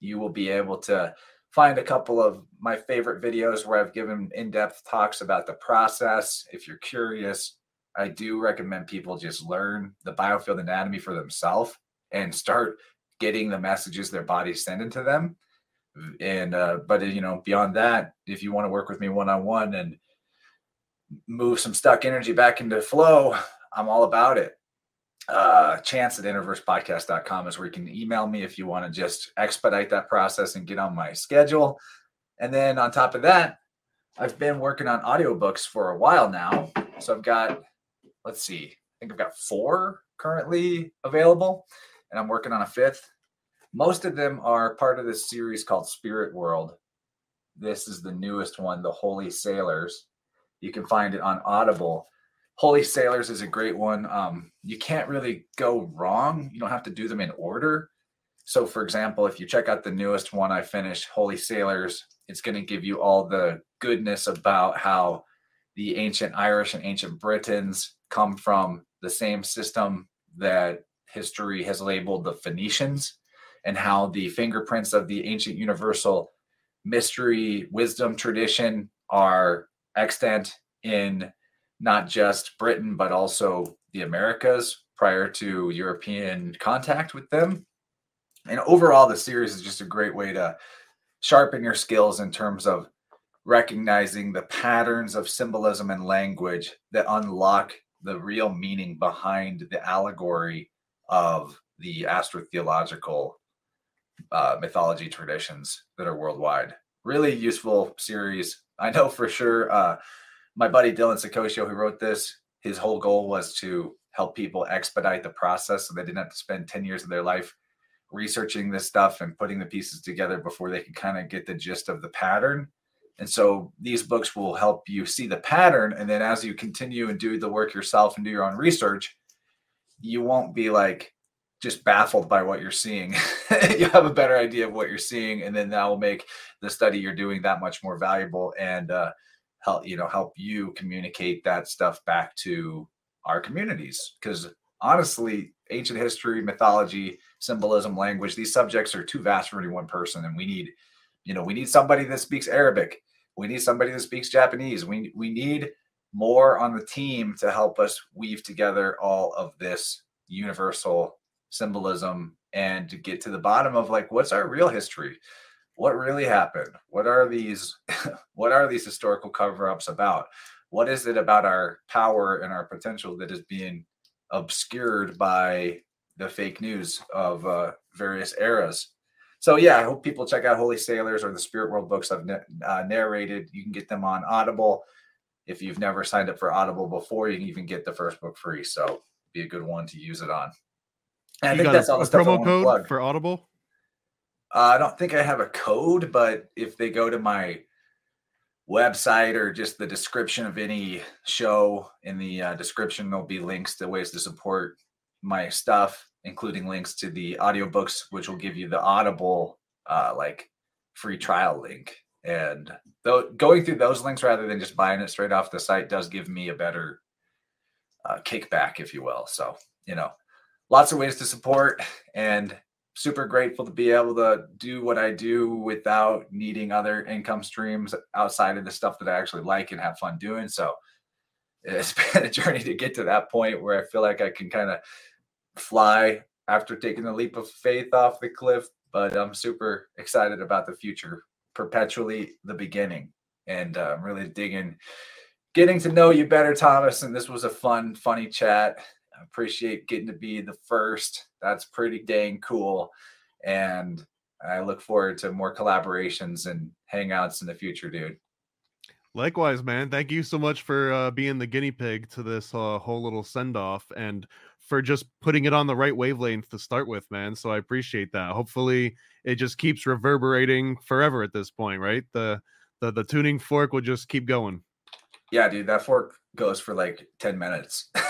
you will be able to find a couple of my favorite videos where I've given in-depth talks about the process. If you're curious, I do recommend people just learn the biofield anatomy for themselves and start getting the messages their body's sending to them. And uh, but you know, beyond that, if you want to work with me one on one and move some stuck energy back into flow, I'm all about it. Uh, chance at innerversepodcast.com is where you can email me if you want to just expedite that process and get on my schedule. And then on top of that, I've been working on audiobooks for a while now. So I've got, let's see, I think I've got four currently available and I'm working on a fifth. Most of them are part of this series called Spirit Whirled. This is the newest one, The Holy Sailors. You can find it on Audible. Holy Sailors is a great one. Um, you can't really go wrong. You don't have to do them in order. So, for example, if you check out the newest one I finished, Holy Sailors, it's going to give you all the goodness about how the ancient Irish and ancient Britons come from the same system that history has labeled the Phoenicians and how the fingerprints of the ancient universal mystery wisdom tradition are extant in not just Britain, but also the Americas prior to European contact with them. And overall, the series is just a great way to sharpen your skills in terms of recognizing the patterns of symbolism and language that unlock the real meaning behind the allegory of the astrotheological uh, mythology traditions that are worldwide. Really useful series. I know for sure uh, my buddy Dylan Saccoccio, who wrote this, his whole goal was to help people expedite the process so they didn't have to spend 10 years of their life researching this stuff and putting the pieces together before they can kind of get the gist of the pattern. And so these books will help you see the pattern. And then as you continue and do the work yourself and do your own research, you won't be like just baffled by what you're seeing. you have a better idea of what you're seeing, and then that will make the study you're doing that much more valuable and uh, help you know help you communicate that stuff back to our communities. Because honestly, ancient history, mythology, symbolism, language, these subjects are too vast for any one person, and we need you know we need somebody that speaks Arabic. We need somebody that speaks Japanese. We we need more on the team to help us weave together all of this universal symbolism and to get to the bottom of like what's our real history what really happened what are these what are these historical cover-ups about what is it about our power and our potential that is being obscured by the fake news of uh, various eras so yeah i hope people check out holy sailors or the Spirit Whirled books i've uh, narrated you can get them on audible if you've never signed up for Audible before, you can even get the first book free. So be a good one to use it on. And I think that's all the stuff promo code for Audible. Uh, I don't think I have a code, but if they go to my website or just the description of any show in the uh, description, there'll be links to ways to support my stuff, including links to the audiobooks, which will give you the Audible uh, like free trial link. And though going through those links rather than just buying it straight off the site does give me a better uh, kickback, if you will. So, you know, lots of ways to support. And super grateful to be able to do what I do without needing other income streams outside of the stuff that I actually like and have fun doing. So it's been a journey to get to that point where I feel like I can kind of fly after taking the leap of faith off the cliff. But I'm super excited about the future, perpetually the beginning. And uh, I'm really digging getting to know you better, Thomas. And this was a fun, funny chat. I appreciate getting to be the first. That's pretty dang cool. And I look forward to more collaborations and hangouts in the future, dude. Likewise, man. Thank you so much for uh, being the guinea pig to this uh, whole little send off and for just putting it on the right wavelength to start with, man. So I appreciate that. Hopefully, it just keeps reverberating forever at this point, right? The the the tuning fork will just keep going. Yeah, dude, that fork goes for like 10 minutes.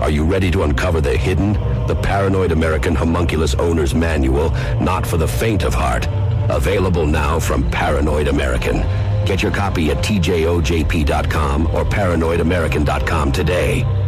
Are you ready to uncover the hidden, the Paranoid American Homunculus Owner's Manual, not for the faint of heart? Available now from Paranoid American. Get your copy at tjojp.com or paranoidamerican.com today.